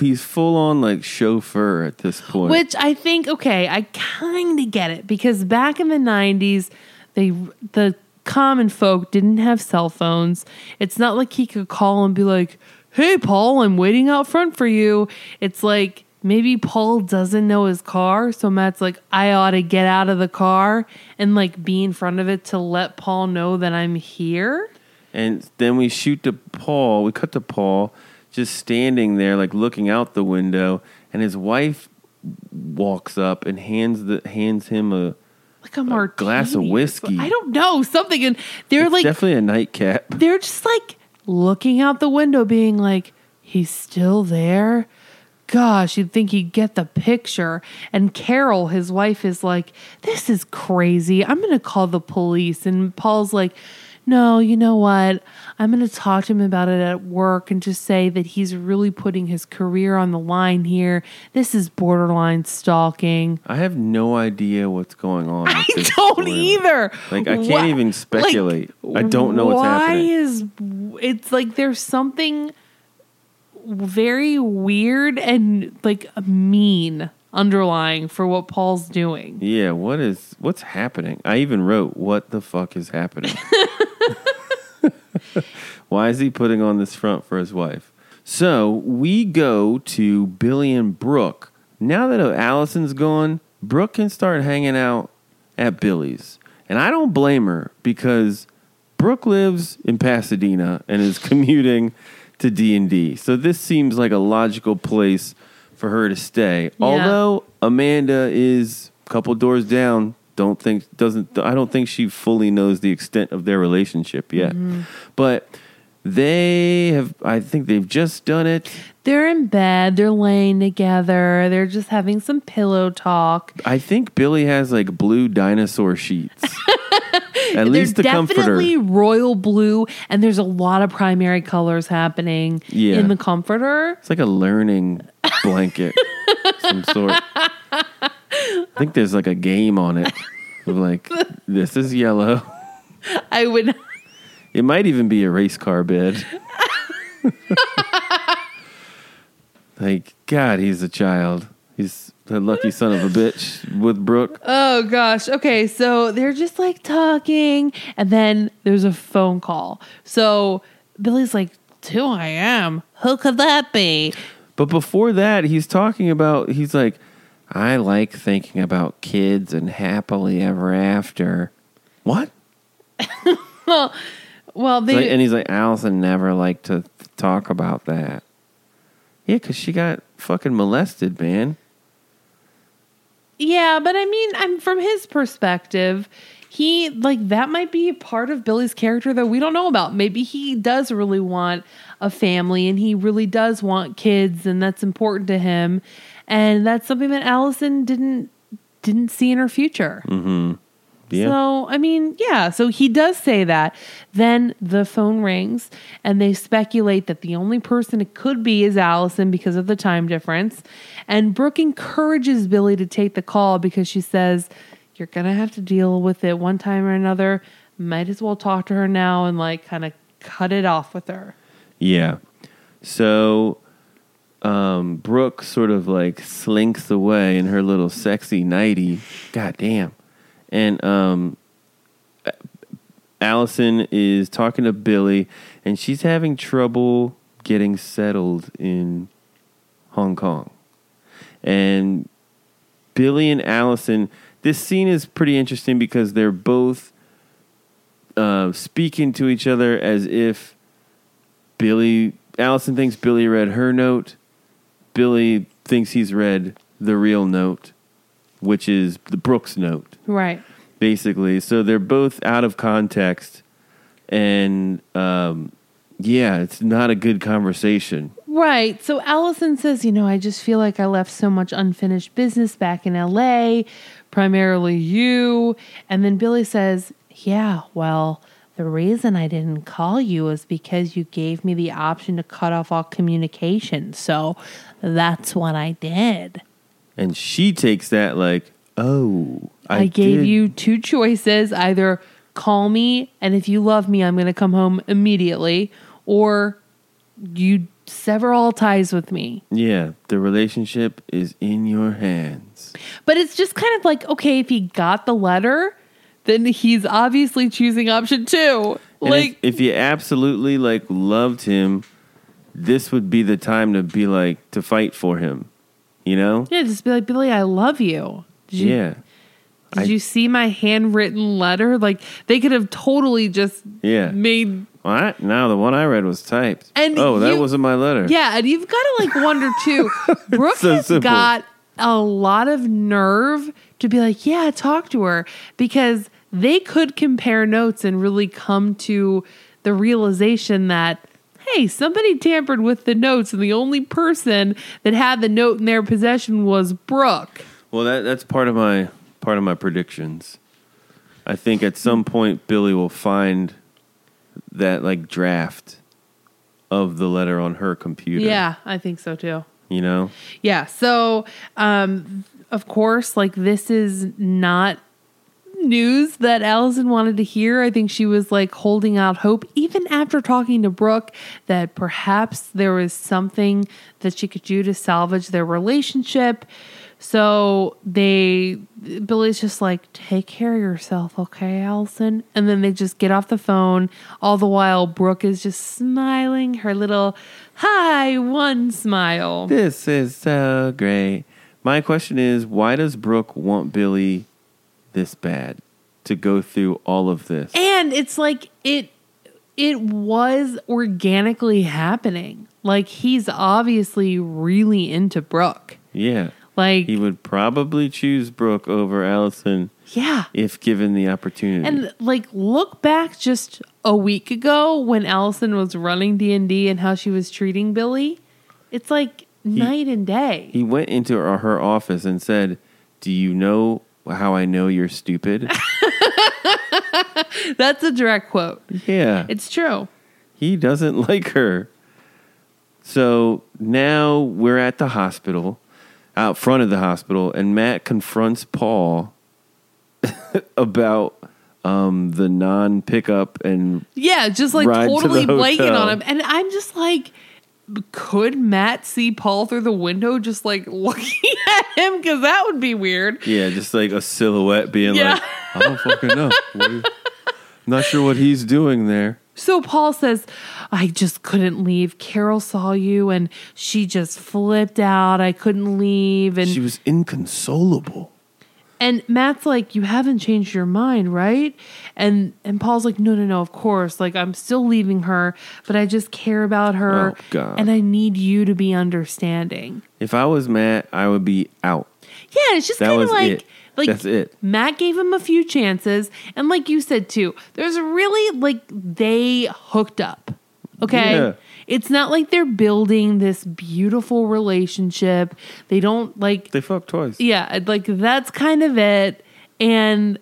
he's full on like chauffeur at this point. Which I think, okay, I kind of get it because back in the '90s, they the common folk didn't have cell phones. It's not like he could call and be like, "Hey, Paul, I'm waiting out front for you." It's like maybe Paul doesn't know his car, so Matt's like, "I ought to get out of the car and like be in front of it to let Paul know that I'm here." And then we shoot to Paul. We cut to Paul just standing there, like looking out the window, and his wife walks up and hands the hands him a. Like a martini. glass of whiskey. I don't know something, and they're It's like definitely a nightcap. they're just like looking out the window, being like, he's still there. Gosh, you'd think he'd get the picture. And Carol, his wife, is like, This is crazy. I'm going to call the police. And Paul's like, No, you know what? I'm going to talk to him about it at work and just say that he's really putting his career on the line here. This is borderline stalking. I have no idea what's going on. I don't story. either. Like I can't even speculate. I don't know what's why happening. is it's like there's something very weird and like mean underlying for what Paul's doing. Yeah, what is what's happening? I even wrote, "What the fuck is happening?" Why is he putting on this front for his wife? So we go to Billy and Brooke. Now that Alison's gone, Brooke can start hanging out at Billy's, and I don't blame her because Brooke lives in Pasadena and is commuting to D and D. So this seems like a logical place for her to stay. Although Amanda is a couple doors down, don't think doesn't I don't think she fully knows the extent of their relationship yet. Mm-hmm. But they have I think they've just done it. They're in bed, they're laying together, they're just having some pillow talk. I think Billy has like blue dinosaur sheets. At least the they're comforter. definitely royal blue, and there's a lot of primary colors happening Yeah. in the comforter. It's like a learning blanket, some sort. I think there's like a game on it. Of like, this is yellow. I would It might even be a race car bed. like, God, he's a child. He's a lucky son of a bitch with Brooke. Oh gosh. Okay, so they're just like talking, and then there's a phone call. So Billy's like, 2 a.m. Who could that be? But before that, he's talking about, he's like, I like thinking about kids and happily ever after. What? Well, they Like- and he's like, Alison never liked to talk about that. Yeah, because she got fucking molested, man. Yeah, but I mean, I'm from his perspective, he like that might be part of Billy's character that we don't know about. Maybe he does really want a family and he really does want kids and that's important to him. And that's something that Alison didn't didn't see in her future. Mm-hmm. Yeah. So, I mean, yeah, so he does say that. Then the phone rings and they speculate that the only person it could be is Alison because of the time difference. And Brooke encourages Billy to take the call because she says, You're going to have to deal with it one time or another. Might as well talk to her now and like kind of cut it off with her. Yeah. So um, Brooke sort of like slinks away in her little sexy nighty. God damn. And um, Alison is talking to Billy, and she's having trouble getting settled in Hong Kong. And Billy and Alison, this scene is pretty interesting because they're both uh, speaking to each other as if Billy, Alison thinks Billy read her note. Billy thinks he's read the real note, which is the Brooke's note, Right. basically. So they're both out of context. And um, yeah, it's not a good conversation. Right. So Alison says, you know, I just feel like I left so much unfinished business back in LA, primarily you. And then Billy says, yeah, well, the reason I didn't call you is because you gave me the option to cut off all communication. So that's what I did. And she takes that like, oh, I, I, gave did- you two choices either call me, and if you love me, I'm going to come home immediately, or you sever all ties with me. Yeah, the relationship is in your hands. But it's just kind of like, okay, if he got the letter, then he's obviously choosing option two. And Like, if, if you absolutely like loved him, this would be the time to be like to fight for him. You know? yeah, just be like, Billy, I love you. Did you, yeah. Did I- you see my handwritten letter? Like, they could have totally just Yeah. made I, now the one I read was typed. And oh, that wasn't my letter. Yeah, and you've got to like wonder too. Brooke So has simple. got a lot of nerve to be like, yeah, talk to her because they could compare notes and really come to the realization that hey, somebody tampered with the notes and the only person that had the note in their possession was Brooke. Well, that that's part of my part of my predictions. I think at some point Billy will find that like draft of the letter on her computer. Yeah, I think so too. You know? Yeah. So, um, of course, like this is not news that Alison wanted to hear. I think she was like holding out hope, even after talking to Brooke, that perhaps there was something that she could do to salvage their relationship. So they, Billy's just like, take care of yourself, okay, Alison? And then they just get off the phone. All the while, Brooke is just smiling her little hi one smile. This is so great. My question is why does Brooke want Billy this bad to go through all of this? and it's like it it was organically happening like he's obviously really into brooke Yeah. Like He would probably choose Brooke over Alison yeah if given the opportunity. and like look back just a week ago when alison was running d&d and how she was treating billy it's like night and day he went into her, her office and said, "Do you know how I know you're stupid?" that's a direct quote yeah. it's true He doesn't like her. So now we're at the hospital, out front of the hospital, and Matt confronts Paul about um, the non pickup and Yeah, just like Ride to totally blanking on him. And I'm just like, could Matt see Paul through the window just like looking at him? Because that would be weird. yeah, just like a silhouette being Yeah. like, I don't fucking know. What do you- not sure what he's doing there. So Paul says, I just couldn't leave. Carol saw you and she just flipped out. I couldn't leave. And She was inconsolable. And Matt's like, "You haven't changed your mind, right?" And and Paul's like, "No, no, no. Of course. Like I'm still leaving her, but I just care about her, Oh, God. and I need you to be understanding." If I was Matt, I would be out. Yeah, it's just kind of like it. like That's it. Matt gave him a few chances, and like you said too, there's really like they hooked up. Okay. Yeah. It's not like they're building this beautiful relationship. They don't like They fucked twice. yeah, like that's kind of it. And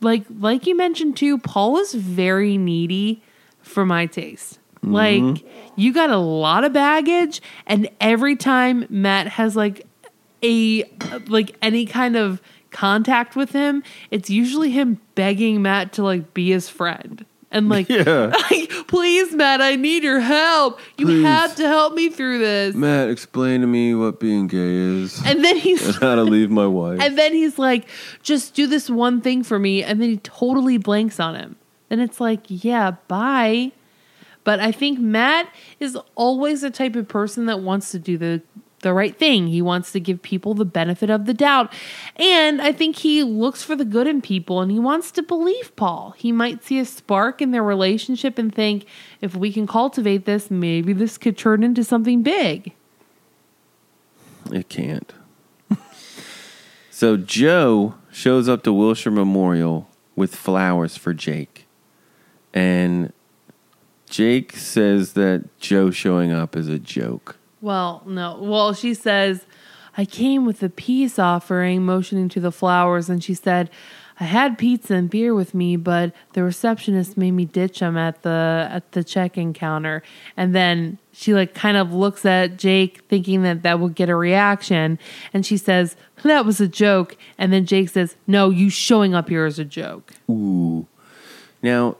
like like you mentioned too, Paul is very needy for my taste. Mm-hmm. Like you got a lot of baggage and every time Matt has like a like any kind of contact with him, it's usually him begging Matt to like be his friend. And like, Yeah. like please Matt, I need your help. You Please. have to help me through this. Matt, explain to me what being gay is And then he's and how to leave my wife. And then he's like, just do this one thing for me. And then he totally blanks on him. Then it's like, yeah, bye. But I think Matt is always the type of person that wants to do the the right thing. He wants to give people the benefit of the doubt. And I think he looks for the good in people and he wants to believe Paul. He might see a spark in their relationship and think if we can cultivate this, maybe this could turn into something big. It can't. so Jo shows up to Wilshire Memorial with flowers for Jake. And Jake says that Jo showing up is a joke. Well, no. Well, she says, I came with a peace offering, motioning to the flowers, and she said, I had pizza and beer with me, but the receptionist made me ditch them at the at the check-in counter. And then she like kind of looks at Jake, thinking that that would get a reaction, and she says, "That was a joke." And then Jake says, "No, you showing up here is a joke." Ooh. Now,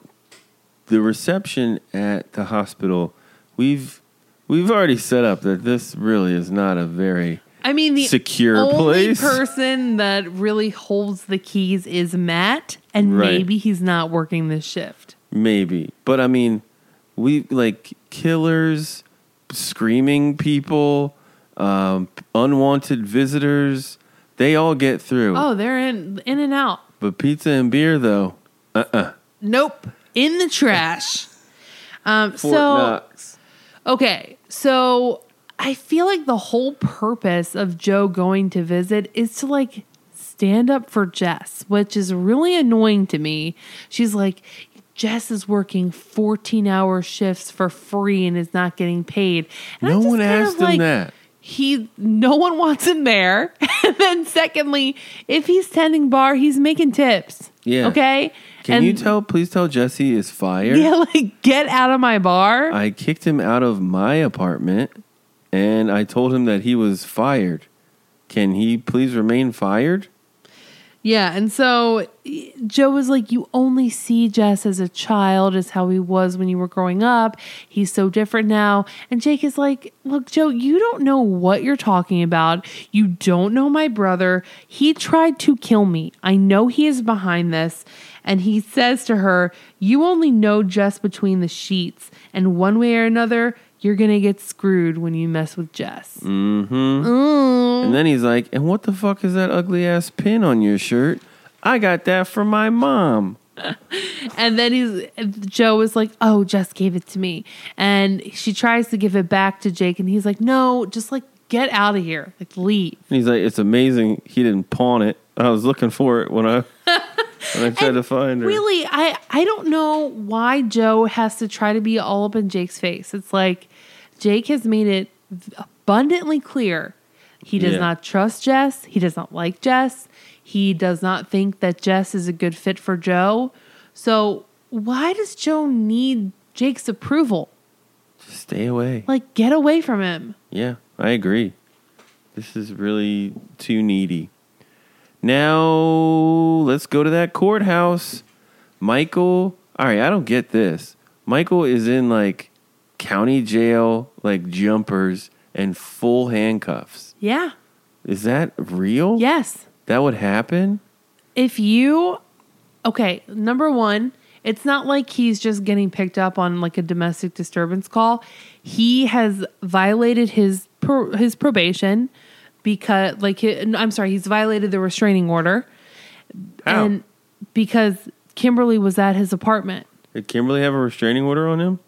the reception at the hospital, we've we've already set up that this really is not a very I mean, the secure only place. person that really holds the keys is Matt, and Right. maybe he's not working this shift. Maybe. But I mean, we like killers, screaming people, um, unwanted visitors. They all get through. Oh, they're in in and out. But pizza and beer, though, uh uh Nope, in the trash. Um, Fort so Knox. okay, so I feel like the whole purpose of Jo going to visit is to like stand up for Jess, which is really annoying to me. She's like, Jess is working 14 hour shifts for free and is not getting paid. And I'm No just one asked him like, that. He, no one wants him there. and then, secondly, if he's tending bar, he's making tips. Yeah. Okay. Can And- you tell, please tell Jesse is fired? Yeah, like get out of my bar. I kicked him out of my apartment and I told him that he was fired. Can he please remain fired? Yeah, and so Jo was like, You only see Jess as a child, as how he was when you were growing up. He's so different now. And Jake is like, Look, Jo, you don't know what you're talking about. You don't know my brother. He tried to kill me. I know he is behind this. And he says to her, You only know Jess between the sheets. And one way or another, you're going to get screwed when you mess with Jess. Mm-hmm. Mm. And then he's like, and what the fuck is that ugly ass pin on your shirt? I got that from my mom. And then he's Jo is like, "Oh, Jess gave it to me," and she tries to give it back to Jake, and he's like, "No, just like get out of here, like leave." And he's like, it's amazing he didn't pawn it. I was looking for it when I when I tried to find her. Really, I I don't know why Jo has to try to be all up in Jake's face. It's like Jake has made it abundantly clear he does Yeah. not trust Jess. He does not like Jess. He does not think that Jess is a good fit for Jo. So why does Jo need Jake's approval? Stay away. Like, get away from him. Yeah, I agree. This is really too needy. Now let's go to that courthouse. Michael, all right, I don't get this. Michael is in like county jail, like jumpers and full handcuffs. Yeah. Is that real? Yes. That would happen? If you, okay, number one, it's not like he's just getting picked up on like a domestic disturbance call. He has violated his pro, his probation because, like, I'm sorry, he's violated the restraining order, How? and because Kimberly was at his apartment. Did Kimberly have a restraining order on him?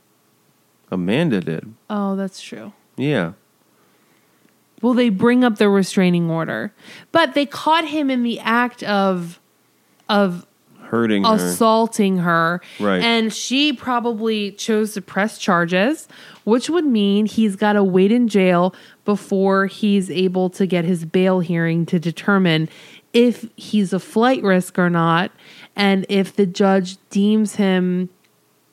Amanda did. Oh, that's true. Yeah. Well, they bring up the restraining order, but they caught him in the act of of Hurting her. assaulting her. Right. And she probably chose to press charges, which would mean he's got to wait in jail before he's able to get his bail hearing to determine if he's a flight risk or not and if the judge deems him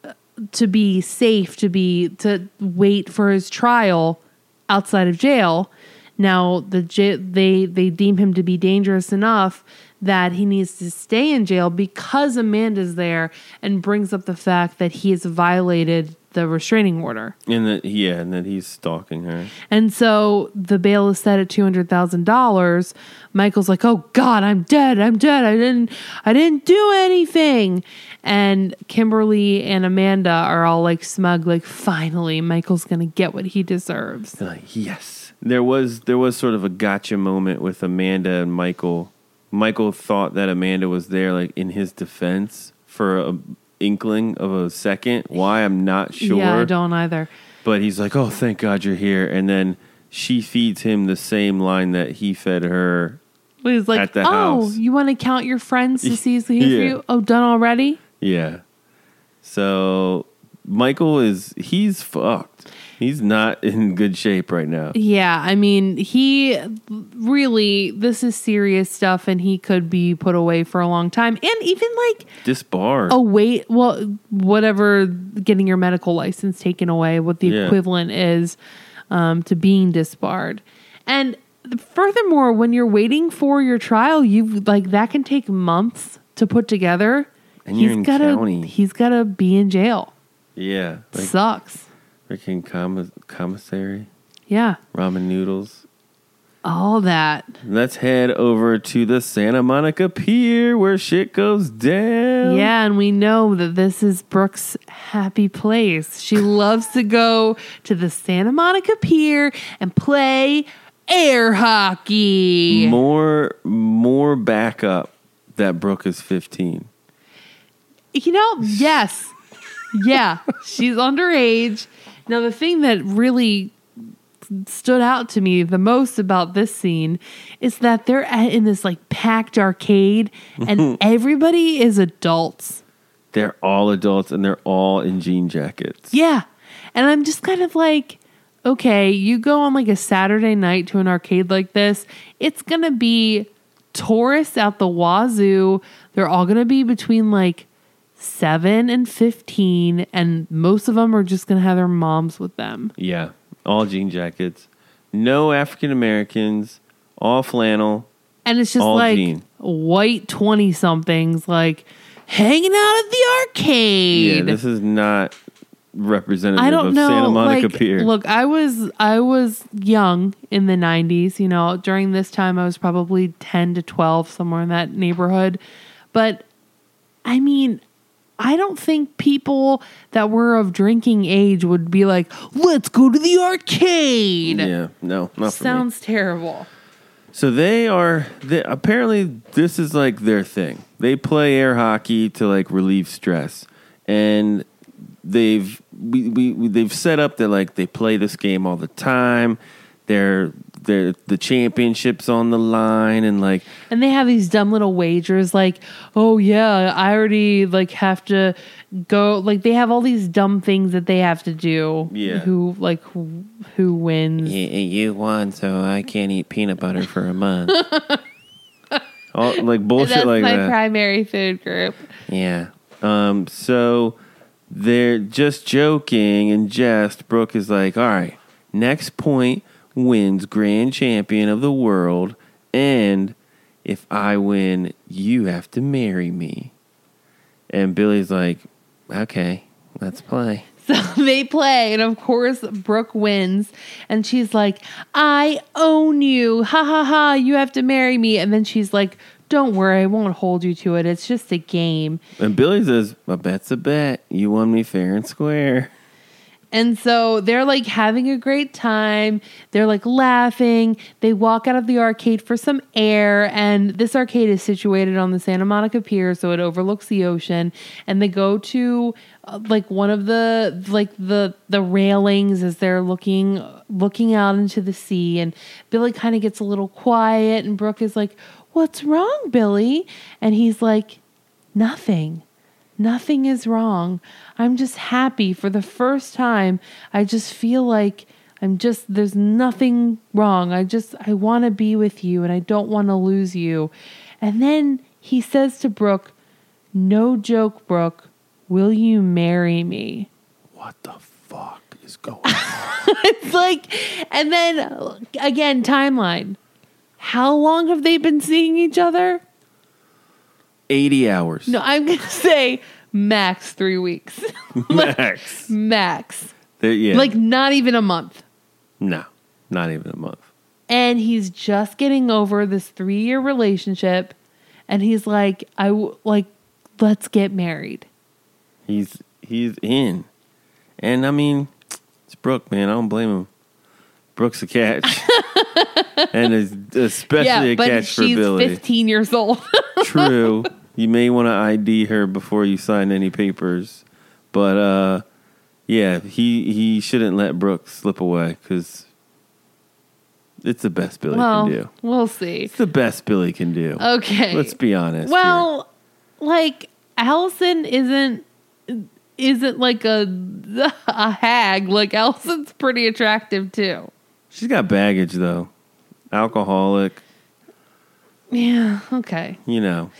uh, to be safe to be to wait for his trial outside of jail. Now the they they deem him to be dangerous enough that he needs to stay in jail because Amanda's there and brings up the fact that he has violated the restraining order. and that yeah, and that he's stalking her. And so the bail is set at two hundred thousand dollars. Michael's like, "Oh God, I'm dead. I'm dead. I didn't. I didn't do anything." And Kimberly and Amanda are all like smug, like, "Finally, Michael's gonna get what he deserves." Yes. There was there was sort of a gotcha moment with Amanda and Michael. Michael thought that Amanda was there like in his defense for a inkling of a second. Why I'm not sure. Yeah, I don't either. But he's like, "Oh, thank God you're here." And then she feeds him the same line that he fed her. He's like, At the "Oh, house. you want to count your friends to see who's Yeah. you? Oh, done already." Yeah. So Michael is he's fucked. He's not in good shape right now. Yeah, I mean, he really, this is serious stuff, and he could be put away for a long time. And even like Disbarred. a wait, well, whatever, getting your medical license taken away, what the Yeah. equivalent is um, to being disbarred. And furthermore, when you're waiting for your trial, you like that can take months to put together. And you're in gotta, county. he's gotta be in jail. Yeah. Like Sucks. Freaking comma- commissary. Yeah. Ramen noodles. All that. Let's head over to the Santa Monica Pier where shit goes down. Yeah, and we know that this is Brooke's happy place. She loves to go to the Santa Monica Pier and play air hockey. More more backup that Brooke is 15. You know, yes. Yeah, she's underage. Now, the thing that really stood out to me the most about this scene is that they're at, in this like packed arcade and everybody is adults. They're all adults and they're all in jean jackets. Yeah. And I'm just kind of like, okay, you go on like a Saturday night to an arcade like this, it's going to be tourists out the wazoo. They're all going to be between like 7 and 15 and most of them are just going to have their moms with them. Yeah, all jean jackets. No African Americans, all flannel. And it's just All like jean. white 20 somethings like hanging out at the arcade. Yeah, this is not representative I don't of know. Santa Monica like, Pier. Look, I was I was young in the '90s. You know, during this time, I was probably 10 to 12, somewhere in that neighborhood. But I mean, I don't think people that were of drinking age would be like, "Let's go to the arcade." yeah, no, not for me. Sounds terrible. So they are they, apparently this is like their thing. They play air hockey to like relieve stress, and they've we, we, we they've set up that like they play this game all the time. They're they're the championships on the line, and like And they have these dumb little wagers like, "Oh yeah, I already like have to go." Like they have all these dumb things that they have to do. Yeah. Who like who, who wins? you won, so I can't eat peanut butter for a month. all, like bullshit That's like my that. primary food group. Yeah. Um, so they're just joking and jest. Brooke is like, all right, next point wins grand champion of the world. And if I win, you have to marry me. And Billy's like, okay, let's play. So they play, and of course, Brooke wins, and she's like, "I own you, ha ha ha! You have to marry me." And then she's like, "Don't worry, I won't hold you to it. It's just a game." And Billy says, a bet's a bet. You won me fair and square. And so they're like having a great time. They're like laughing. They walk out of the arcade for some air. And this arcade is situated on the Santa Monica Pier, so it overlooks the ocean. And they go to uh, like one of the like the the railings as they're looking looking out into the sea. And Billy kind of gets a little quiet, and Brooke is like, "What's wrong, Billy?" And he's like, "Nothing." Nothing is wrong. I'm just happy for the first time. I just feel like I'm just, there's nothing wrong. I just, I want to be with you and I don't want to lose you. And then he says to Brooke, No joke, Brooke, will you marry me? What the fuck is going on? It's like, and then again, timeline. How long have they been seeing each other? 80 hours. No, I'm going to say max three weeks. Max. max. There- yeah. Like not even a month. no, not even a month. And he's just getting over this three year relationship. And he's like, I w- like, let's get married. He's he's in, and I mean, it's Brooke, man. I don't blame him. Brooke's a catch, and especially yeah, a but catch for she's Billy. 15 years old. True, you may want to ID her before you sign any papers, but uh, yeah, he he shouldn't let Brooke slip away because it's the best Billy well, can do. we'll see. It's the best Billy can do. Okay. Let's be honest. here. well, like Alison isn't isn't like a a hag. Like Alison's pretty attractive too. She's got baggage though, alcoholic. Yeah, okay. You know.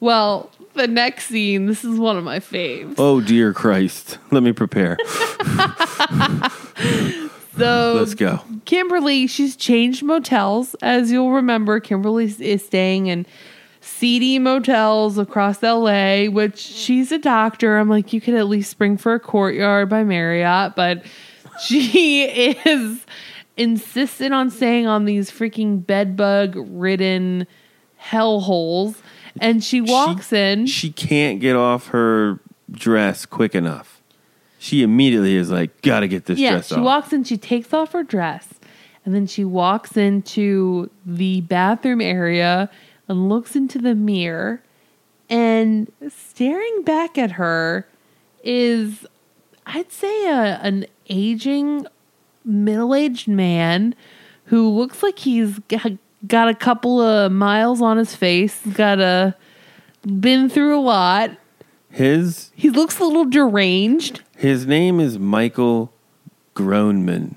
Well, the next scene, this is one of my faves. Oh dear Christ! Let me prepare. So Let's go. Kimberly, she's changed motels. As you'll remember, Kimberly is staying in seedy motels across LA, which she's a doctor. I'm like, you could at least spring for a courtyard by Marriott, but she is insisted on staying on these freaking bedbug ridden hellholes. And she walks in. She can't get off her dress quick enough. She immediately is like, gotta get this yeah, dress she off. She walks in, she takes off her dress, and then she walks into the bathroom area and looks into the mirror. And staring back at her is, I'd say, a, an aging, middle aged man who looks like he's got a couple of miles on his face, got a been through a lot. his He looks a little deranged. his name is Michael Groneman.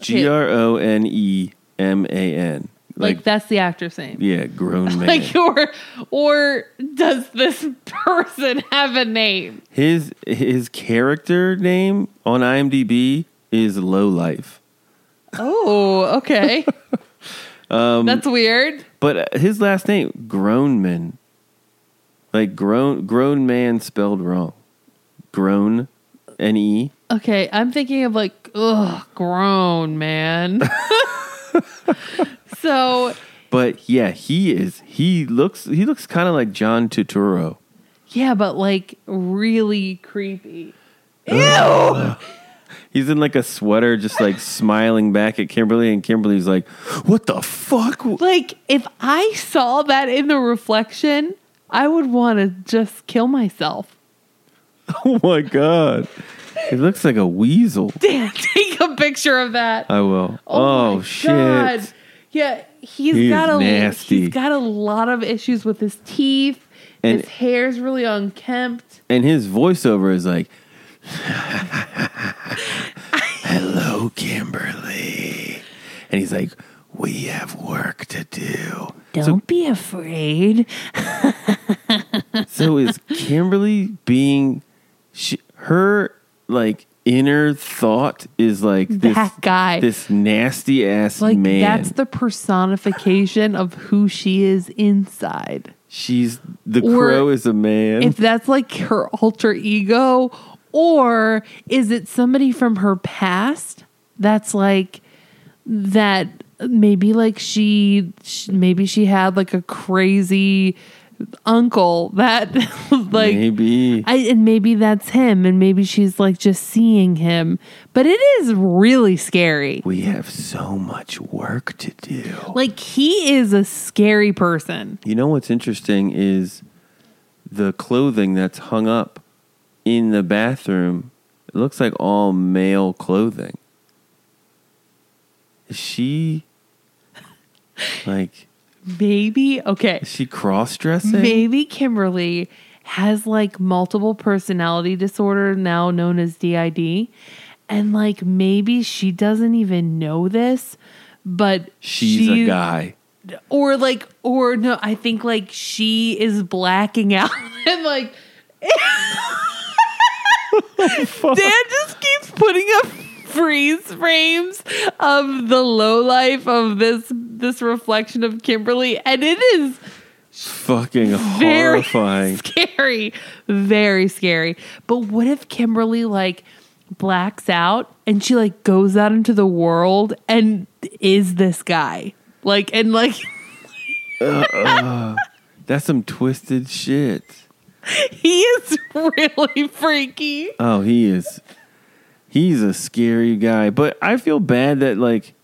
G R O N E M A N. Like, Like, that's the actor's name. yeah, grown man. Like or or does this person have a name? his his character name on IMDb is Low Life. Oh, okay. Um, That's weird. But his last name, Groneman. Like grown grown man spelled wrong. Grown N E. Okay, I'm thinking of like, ugh, grown man. so But yeah, he is he looks he looks kind of like John Turturro. yeah, but like really creepy. Ew. He's in like a sweater just like smiling back at Kimberly and Kimberly's like, "What the fuck?" Like if I saw that in the reflection, I would want to just kill myself. Oh my god. He looks like a weasel. Dan, take a picture of that. I will. Oh, my oh, shit. God. Yeah, he's he got a nasty. he's got a lot of issues with his teeth. And- his hair's really unkempt. And his voiceover is like, "Hello, Kimberly," and he's like, "We have work to do." Don't be afraid. So is Kimberly being she, her like inner thought is like this That guy. this nasty ass Like man. that's the personification of who she is inside. She's the Or crow is a man. If that's like her alter ego, or is it somebody from her past that's like that maybe like she sh- maybe she had like a crazy uncle that like Maybe. I, and maybe that's him and maybe she's like just seeing him but it is really scary we have so much work to do. like he is a scary person You know what's interesting is the clothing that's hung up in the bathroom. It looks like all male clothing. Is she like maybe okay is she cross dressing? Maybe Kimberly has like multiple personality disorder now known as DID. And like maybe she doesn't even know this, but She's she, a guy. Or like or no, I think like she is blacking out and like Dan just keeps putting up freeze frames of the low life of this this reflection of Kimberly and it is Fucking very horrifying. scary. Very scary. But what if kimberly like blacks out and she like goes out into the world and is this guy? Like and like uh-uh. That's some twisted shit. he is really freaky Oh, he is. He's a scary guy. But I feel bad that like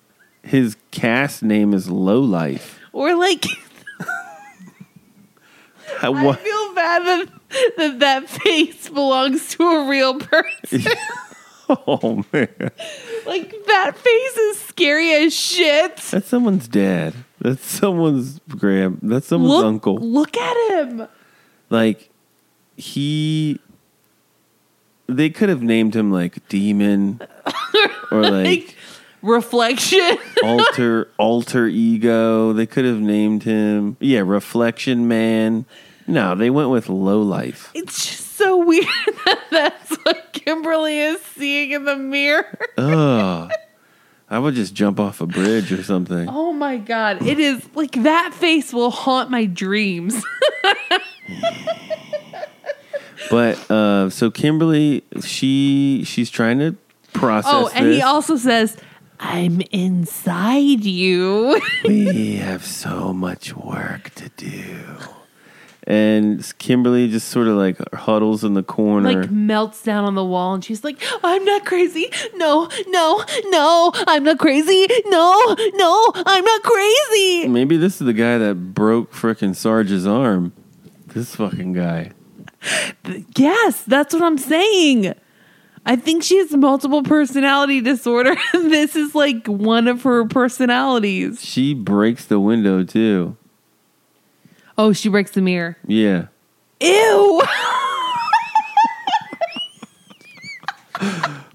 his cast name is Low Life. or like I, i feel bad that, that that face belongs to a real person Oh man, like that face is scary as shit that's someone's dad. That's someone's grand. That's someone's look, uncle. look at him Like he, they could have named him like Demon or like reflection alter alter ego. They could have named him yeah Reflection Man. No, they went with Low Life. It's just so weird that that's what Kimberly is seeing in the mirror. Ugh. I would just jump off a bridge or something. Oh my god, it is like that face will haunt my dreams. But uh, so Kimberly, she she's trying to process. oh, and he also says, I'm inside you. we have so much work to do. And Kimberly just sort of like huddles in the corner. like melts down on the wall and she's like, I'm not crazy. No, no, no, I'm not crazy. No, no, I'm not crazy. Maybe this is the guy that broke frickin' Sarge's arm. This fucking guy. Yes, that's what I'm saying. I think she has multiple personality disorder. this is like one of her personalities. She breaks the window too. Oh, she breaks the mirror. Yeah. Ew.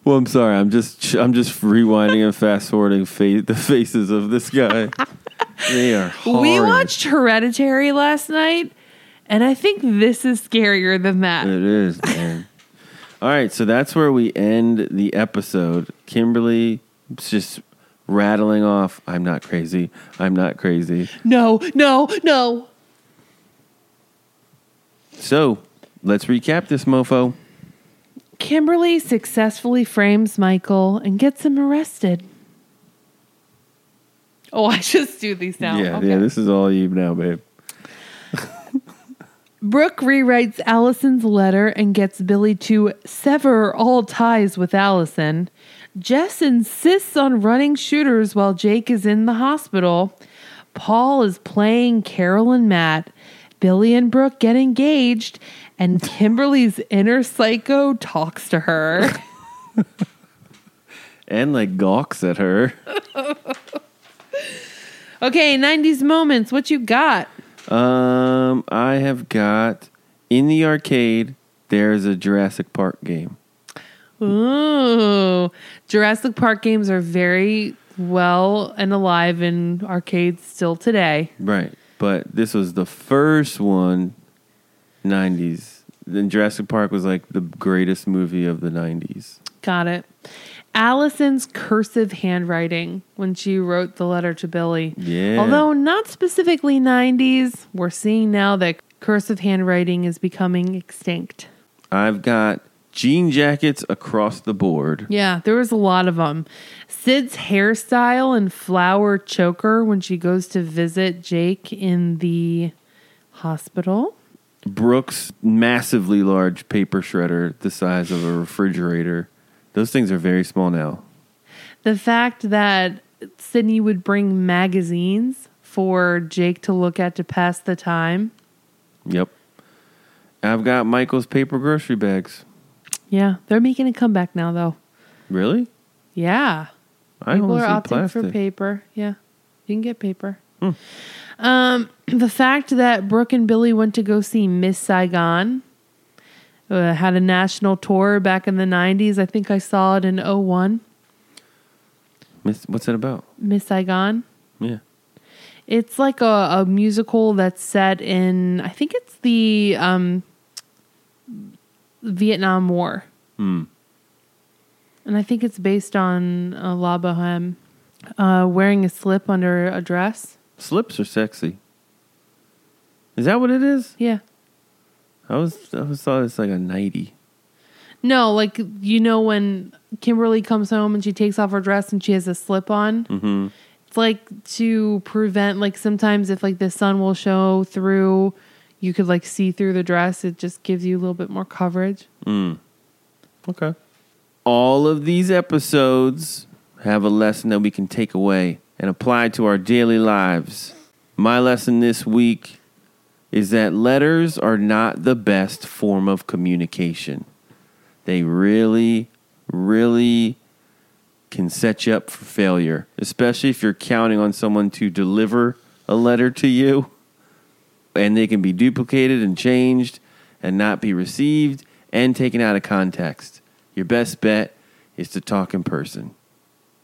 Well, I'm sorry. I'm just I'm just rewinding and fast forwarding fa- the faces of this guy. They are we watched Hereditary last night, and I think this is scarier than that. It is, man. All right, so that's where we end the episode. Kimberly just rattling off, I'm not crazy. I'm not crazy. No, no, no. So, let's recap this mofo. Kimberly successfully frames Michael and gets him arrested. Oh, I just do these now. yeah, Okay. yeah, this is all you now, babe. Brooke rewrites Alison's letter and gets Billy to sever all ties with Alison. Jess insists on running Shooters while Jake is in the hospital. Paul is playing Carol and Matt. Billy and Brooke get engaged, and Kimberly's inner psycho talks to her. And like gawks at her. okay, 90s moments. What you got? Um, I have got in the arcade. There's a Jurassic Park game. Ooh, Jurassic Park games are very well and alive in arcades still today. Right, but this was the first one. '90s. Then Jurassic Park was like the greatest movie of the '90s. Got it. Alison's cursive handwriting when she wrote the letter to Billy. Yeah. Although not specifically 90s, we're seeing now that cursive handwriting is becoming extinct. I've got jean jackets across the board. Yeah, there was a lot of them. Sid's hairstyle and flower choker when she goes to visit Jake in the hospital. Brooke's massively large paper shredder, the size of a refrigerator. Those things are very small now. The fact that Sydney would bring magazines for Jake to look at to pass the time. Yep. I've got Michael's paper grocery bags. Yeah, they're making a comeback now, though. Really? Yeah. I People are opting plastic. for paper. Yeah, you can get paper. Um, the fact that Brooke and Billy went to go see Miss Saigon uh, had a national tour back in the 90s. I think I saw it in 01. Miss- What's it about? Miss Saigon. Yeah. It's like a, a musical that's set in, I think it's the um, Vietnam War. Hmm. And I think it's based on uh, La Boheme. Uh, wearing a slip under a dress. Slips are sexy. Is that what it is? Yeah. I was I was thought it's like a nighty. No, like you know when Kimberly comes home and she takes off her dress and she has a slip on. Mm-hmm. It's like to prevent like sometimes if like the sun will show through, you could like see through the dress. It just gives you a little bit more coverage. Mm. Okay. All of these episodes have a lesson that we can take away and apply to our daily lives. My lesson this week is that letters are not the best form of communication. They really, really can set you up for failure, especially if you're counting on someone to deliver a letter to you and they can be duplicated and changed and not be received and taken out of context. Your best bet is to talk in person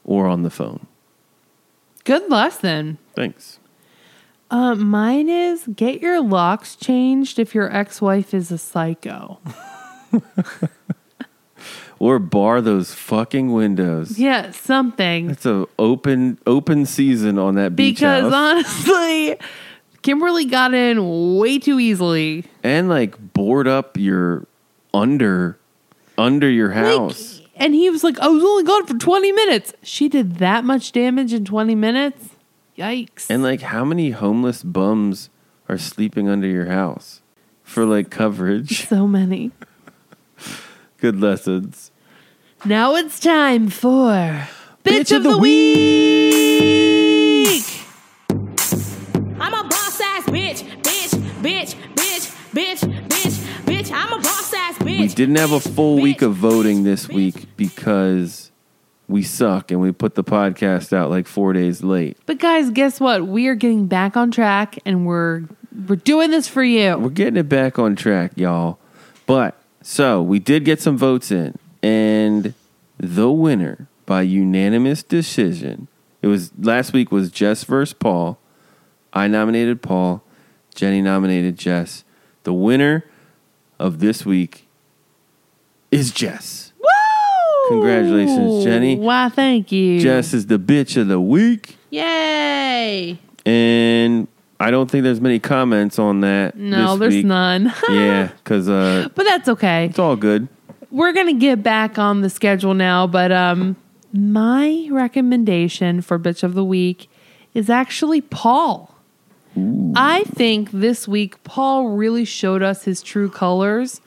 or on the phone. Good lesson. Thanks. Uh, mine is get your locks changed if your ex wife is a psycho. Or bar those fucking windows. Yeah, something. It's a open open season on that beach Because house. honestly, Kimberly got in way too easily. and like board up your under under your house. Like, And he was like, I was only gone for 20 minutes. She did that much damage in 20 minutes? Yikes. And like, how many homeless bums are sleeping under your house for like coverage? so many. Good lessons. Now it's time for Bitch, Bitch of, of the, the Week. I'm a boss ass bitch, bitch, bitch, bitch, bitch, bitch, bitch. I'm a boss ass bitch. We didn't have a full bitch, week of voting this bitch. week because we suck and we put the podcast out like four days late. But guys, guess what? We are getting back on track and we're we're doing this for you. We're getting it back on track, y'all. But so we did get some votes in, and the winner by unanimous decision. It was last week was Jess versus Paul. I nominated Paul. Jenny nominated Jess. The winner of this week is Jess. Congratulations, Jenny. Why, thank you. Jess is the bitch of the week, Yay. and I don't think there's many comments on that. No, this there's week. none. Yeah, because uh, but that's okay. it's all good. We're going to get back on the schedule now, but um my recommendation for bitch of the week is actually Paul. I think this week Paul really showed us his true colors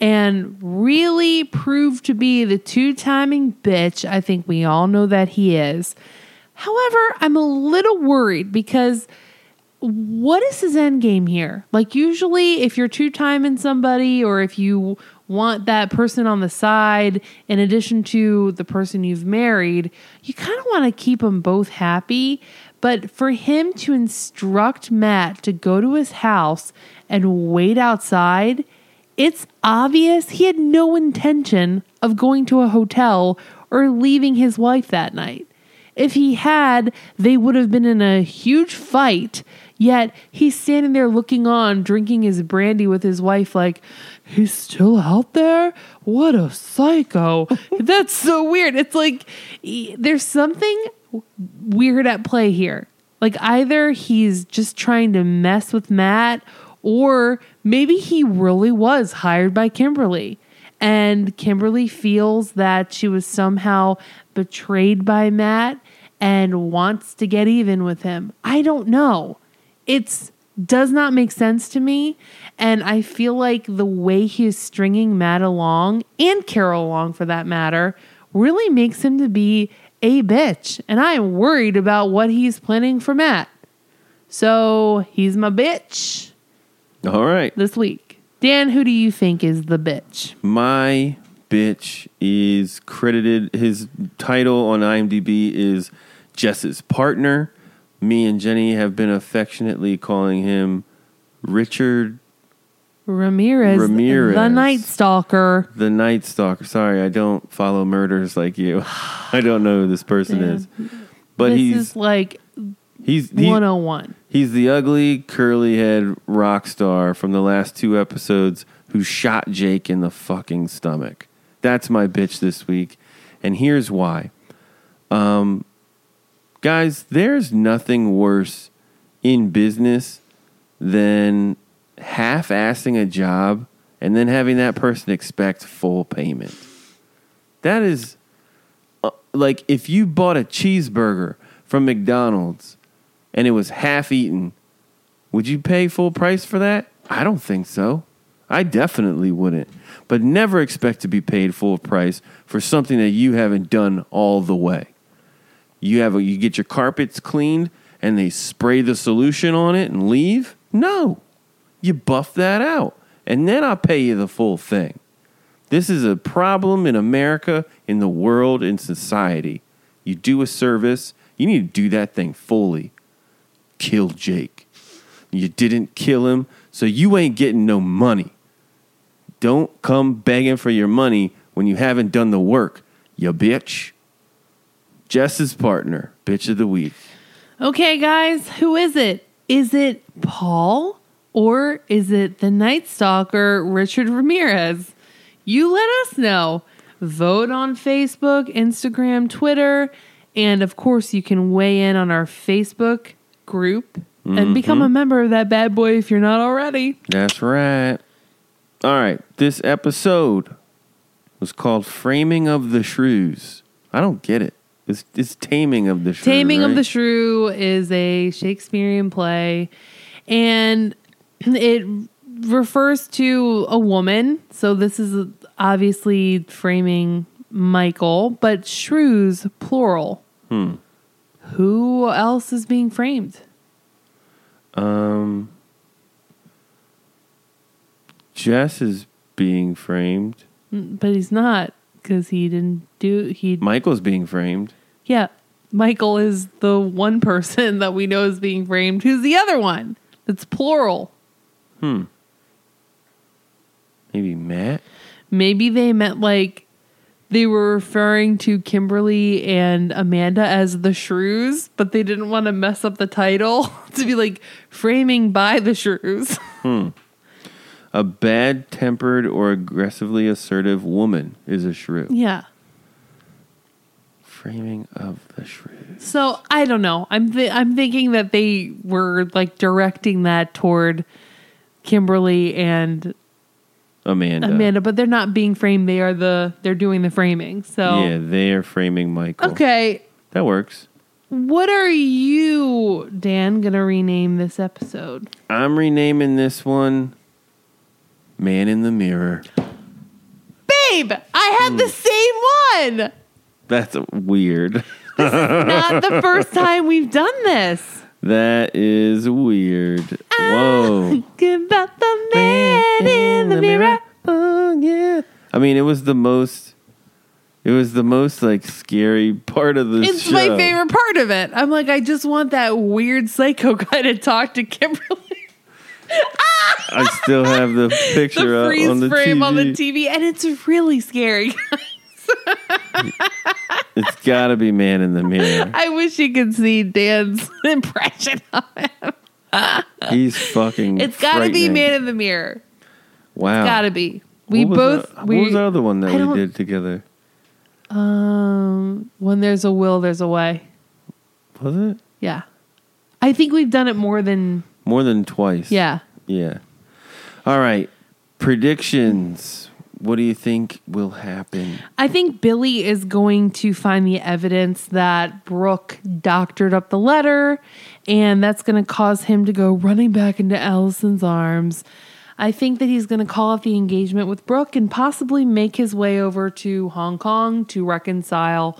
and really proved to be the two-timing bitch I think we all know that he is. However, I'm a little worried because what is his end game here? Like usually if you're two timing somebody or if you want that person on the side in addition to the person you've married, you kind of want to keep them both happy. But for him to instruct Matt to go to his house and wait outside, it's obvious he had no intention of going to a hotel or leaving his wife that night. If he had, they would have been in a huge fight. Yet he's standing there looking on, drinking his brandy with his wife, like, he's still out there? What a psycho. That's so weird. It's like there's something weird at play here. Like, either he's just trying to mess with Matt, or maybe he really was hired by Kimberly. And Kimberly feels that she was somehow betrayed by Matt and wants to get even with him. I don't know. It's does not make sense to me. And I feel like the way he is stringing Matt along and Carol along for that matter really makes him to be a bitch. And I am worried about what he's planning for Matt. So he's my bitch All right. this week. Dan, who do you think is the bitch? My bitch is credited. His title on IMDb is Jess's partner. Me and Jenny have been affectionately calling him Richard Ramirez, Ramirez. the Night Stalker. the Night Stalker. Sorry, I don't follow murders like you. I don't know who this person Yeah. is. But this he's is like he's he- 101. He's the ugly, curly head rock star from the last two episodes who shot Jake in the fucking stomach. That's my bitch this week. And here's why. Um, guys, there's nothing worse in business than half assing a job and then having that person expect full payment. That is uh, like if you bought a cheeseburger from McDonald's and it was half eaten, would you pay full price for that? I don't think so. I definitely wouldn't. But never expect to be paid full price for something that you haven't done all the way. You have a, you get your carpets cleaned and they spray the solution on it and leave? No. You buff that out and then I'll pay you the full thing. This is a problem in America, in the world, in society. You do a service, you need to do that thing fully. Kill Jake. You didn't kill him, so you ain't getting no money. Don't come begging for your money when you haven't done the work, you bitch. Jess's partner, bitch of the week. Okay, guys, who is it? Is it Paul or is it the Night Stalker, Richard Ramirez? You let us know. Vote on Facebook, Instagram, Twitter, and of course, you can weigh in on our Facebook group and become a member of that bad boy if you're not already. That's right. All right, this episode was called Framing of the Shrews. I don't get it. It's, it's Taming of the Shrew. Taming of the Shrew is a Shakespearean play, and it refers to a woman. So this is obviously framing Michael, but shrews plural. Hmm. Who else is being framed? Um, Jess is being framed. Mm, But he's not because he didn't do he. Michael's being framed. Yeah, Michael is the one person that we know is being framed. Who's the other one? That's plural. Hmm. Maybe Matt. Maybe they meant like they were referring to Kimberly and Amanda as the shrews, but they didn't want to mess up the title to be like framing by the shrews. Hmm. A bad tempered or aggressively assertive woman is a shrew. yeah. Framing of the shrews. So I don't know. I'm th- I'm thinking that they were like directing that toward Kimberly and Amanda. Amanda, but they're not being framed. They are the they're doing the framing. So Yeah, they are framing Michael. okay, That works. what are you, Dan, gonna rename this episode? I'm renaming this one Man in the Mirror. Babe, I have the hmm. same one. That's weird. This is not the first time we've done this. That is weird. Ah, Whoa. About the man in the mirror. Oh yeah. I mean, it was the most. It was the most like scary part of the It's show. my favorite part of it. I'm like, I just want that weird psycho guy to talk to Kimberly. I still have the picture the up freeze on the frame TV. on the TV, and it's really scary. It's got to be Man in the Mirror. I wish you could see Dan's impression of him. He's fucking. It's got to be. Man in the Mirror. Wow. It's got to be. We both. the- we, what was the other one that I we did together? Um, when there's a will, there's a way. Was it Yeah, I think we've done it more than more than twice? yeah. Yeah. All right. Predictions. What do you think will happen? I think Billy is going to find the evidence that Brooke doctored up the letter, and that's going to cause him to go running back into Alison's arms. I think that he's going to call off the engagement with Brooke and possibly make his way over to Hong Kong to reconcile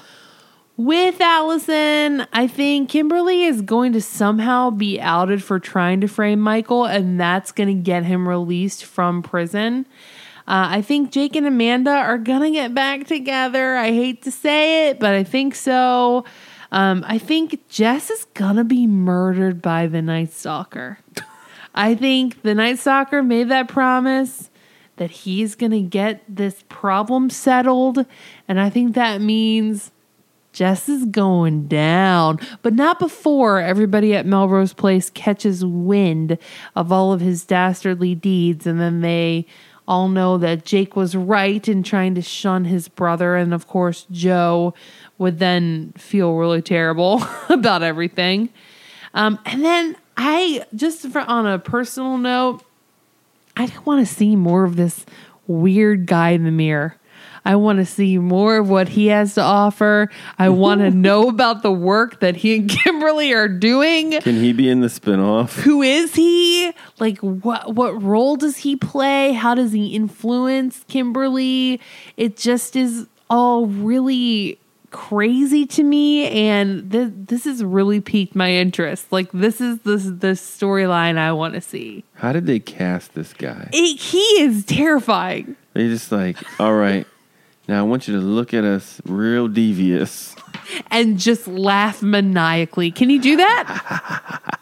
with Allison. I think Kimberly is going to somehow be outed for trying to frame Michael, and that's going to get him released from prison. Uh, I think Jake and Amanda are gonna get back together. I hate to say it, but I think so. Um, I think Jess is gonna be murdered by the Night Stalker. I think the Night Stalker made that promise that he's gonna get this problem settled, and I think that means Jess is going down, but not before everybody at Melrose Place catches wind of all of his dastardly deeds, and then they all know that Jake was right in trying to shun his brother, and of course, Jo would then feel really terrible about everything. Um, and then I just for, on a personal note, I want to see more of this weird guy in the mirror. I want to see more of what he has to offer. I want to know about the work that he and Kimberly are doing. Can he be in the spinoff? Who is he? Like what what role does he play? How does he influence Kimberly? It just is all really crazy to me and this this has really piqued my interest. Like this is this the storyline I want to see. How did they cast this guy? It, he is terrifying. They just like, all right, now I want you to look at us real devious. and just laugh maniacally. Can he do that?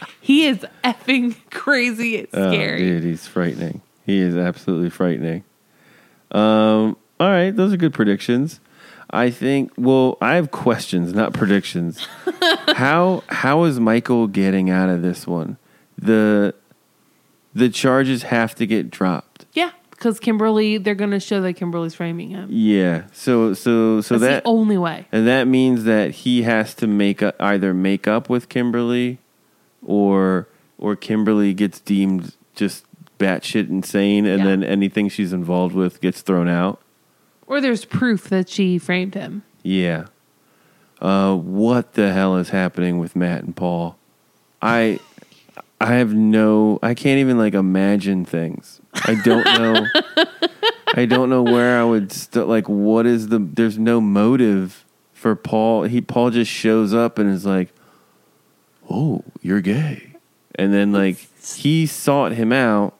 he is effing crazy. It's Oh, scary. dude, he's frightening. He is absolutely frightening. Um, all right, those are good predictions. I think. Well, I have questions, not predictions. how how is Michael getting out of this one? The the charges have to get dropped. Because Kimberly, they're going to show that Kimberly's framing him. Yeah. So so so That's that the only way. and that means that he has to make a, either make up with Kimberly, or or Kimberly gets deemed just batshit insane, and Yeah. then anything she's involved with gets thrown out. Or there's proof that she framed him. Yeah. Uh, what the hell is happening with Matt and Paul? I I have no I can't even like imagine things. I don't know I don't know where I would st- like what is the there's no motive for Paul. He Paul just shows up and is like, "Oh, you're gay." And then like he sought him out.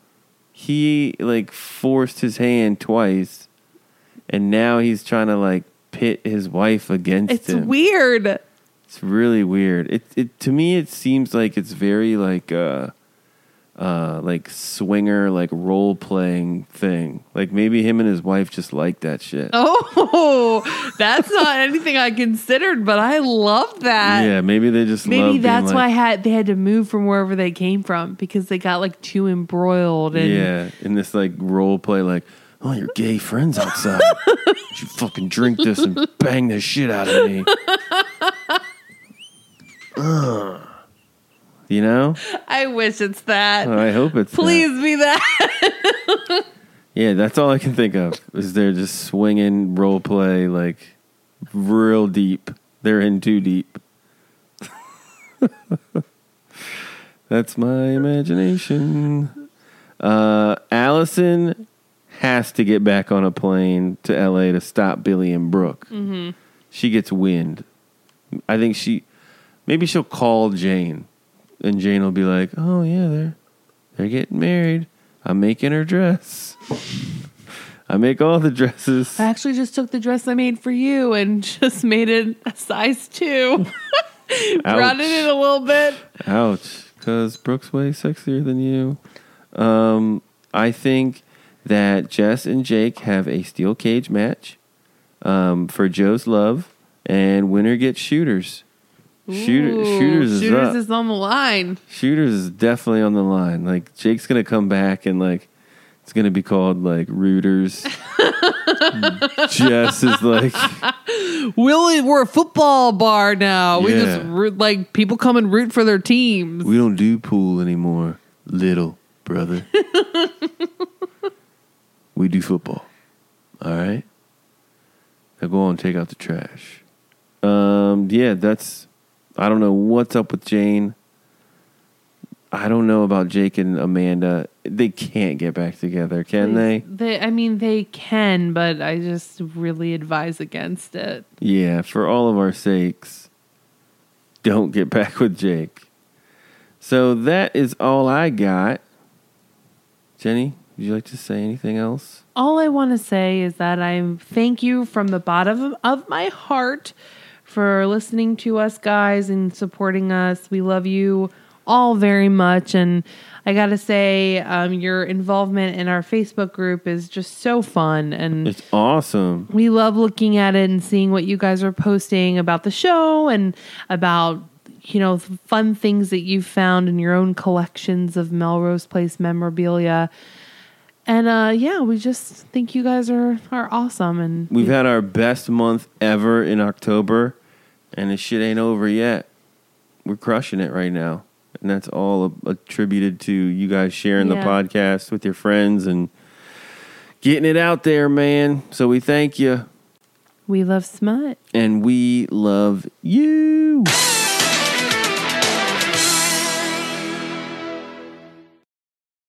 He like forced his hand twice. And now he's trying to like pit his wife against It's him. It's weird. It's really weird. It it to me it seems like it's very like uh uh like swinger like role playing thing. Like maybe him and his wife just like that shit. Oh, that's not anything I considered, but I love that. yeah, maybe they just love Maybe that's like, why had they had to move from wherever they came from because they got like too embroiled and Yeah, in this like role play like Oh, your gay friends outside. you fucking drink this and bang the shit out of me. Ugh. You know? I wish it's that. I hope it's that. Please be that. Yeah, that's all I can think of. Is they're just swinging role play like real deep. They're in too deep. that's my imagination. Uh, Alison has to get back on a plane to LA to stop Billy and Brooke. Mm-hmm. She gets wind. I think she maybe she'll call Jane, and Jane will be like, "Oh yeah, they're they're getting married. I'm making her dress. I make all the dresses. I actually just took the dress I made for you and just made it a size two. Brought it in a little bit. Ouch, because Brooke's way sexier than you. Um, I think that Jess and Jake have a steel cage match um, for Jo's love, and winner gets shooters. Shooter, shooters is Shooters up. is on the line. Shooters is definitely on the line. Like Jake's gonna come back and like it's gonna be called like Rooters. Jess is like Willie, we're a football bar now. We Yeah. just root, like people come and root for their teams. we don't do pool anymore, little brother. we do football. All right. Now go on, and take out the trash. Um, yeah, that's. I don't know what's up with Jane. I don't know about Jake and Amanda. They can't get back together, can they? They, I mean, they can, but I just really advise against it. Yeah, for all of our sakes, don't get back with Jake. So that is all I got. Jenny, would you like to say anything else? All I want to say is that I thank you from the bottom of my heart for listening to us guys and supporting us. We love you all very much. And I got to say, um, your involvement in our Facebook group is just so fun. And It's awesome. we love looking at it and seeing what you guys are posting about the show and about you know fun things that you've found in your own collections of Melrose Place memorabilia. And uh yeah, we just think you guys are are awesome and We've had our best month ever in October, and this shit ain't over yet. We're crushing it right now. And that's all attributed to you guys sharing the podcast with your friends and getting it out there, man. So we thank you. we love smut. and we love you.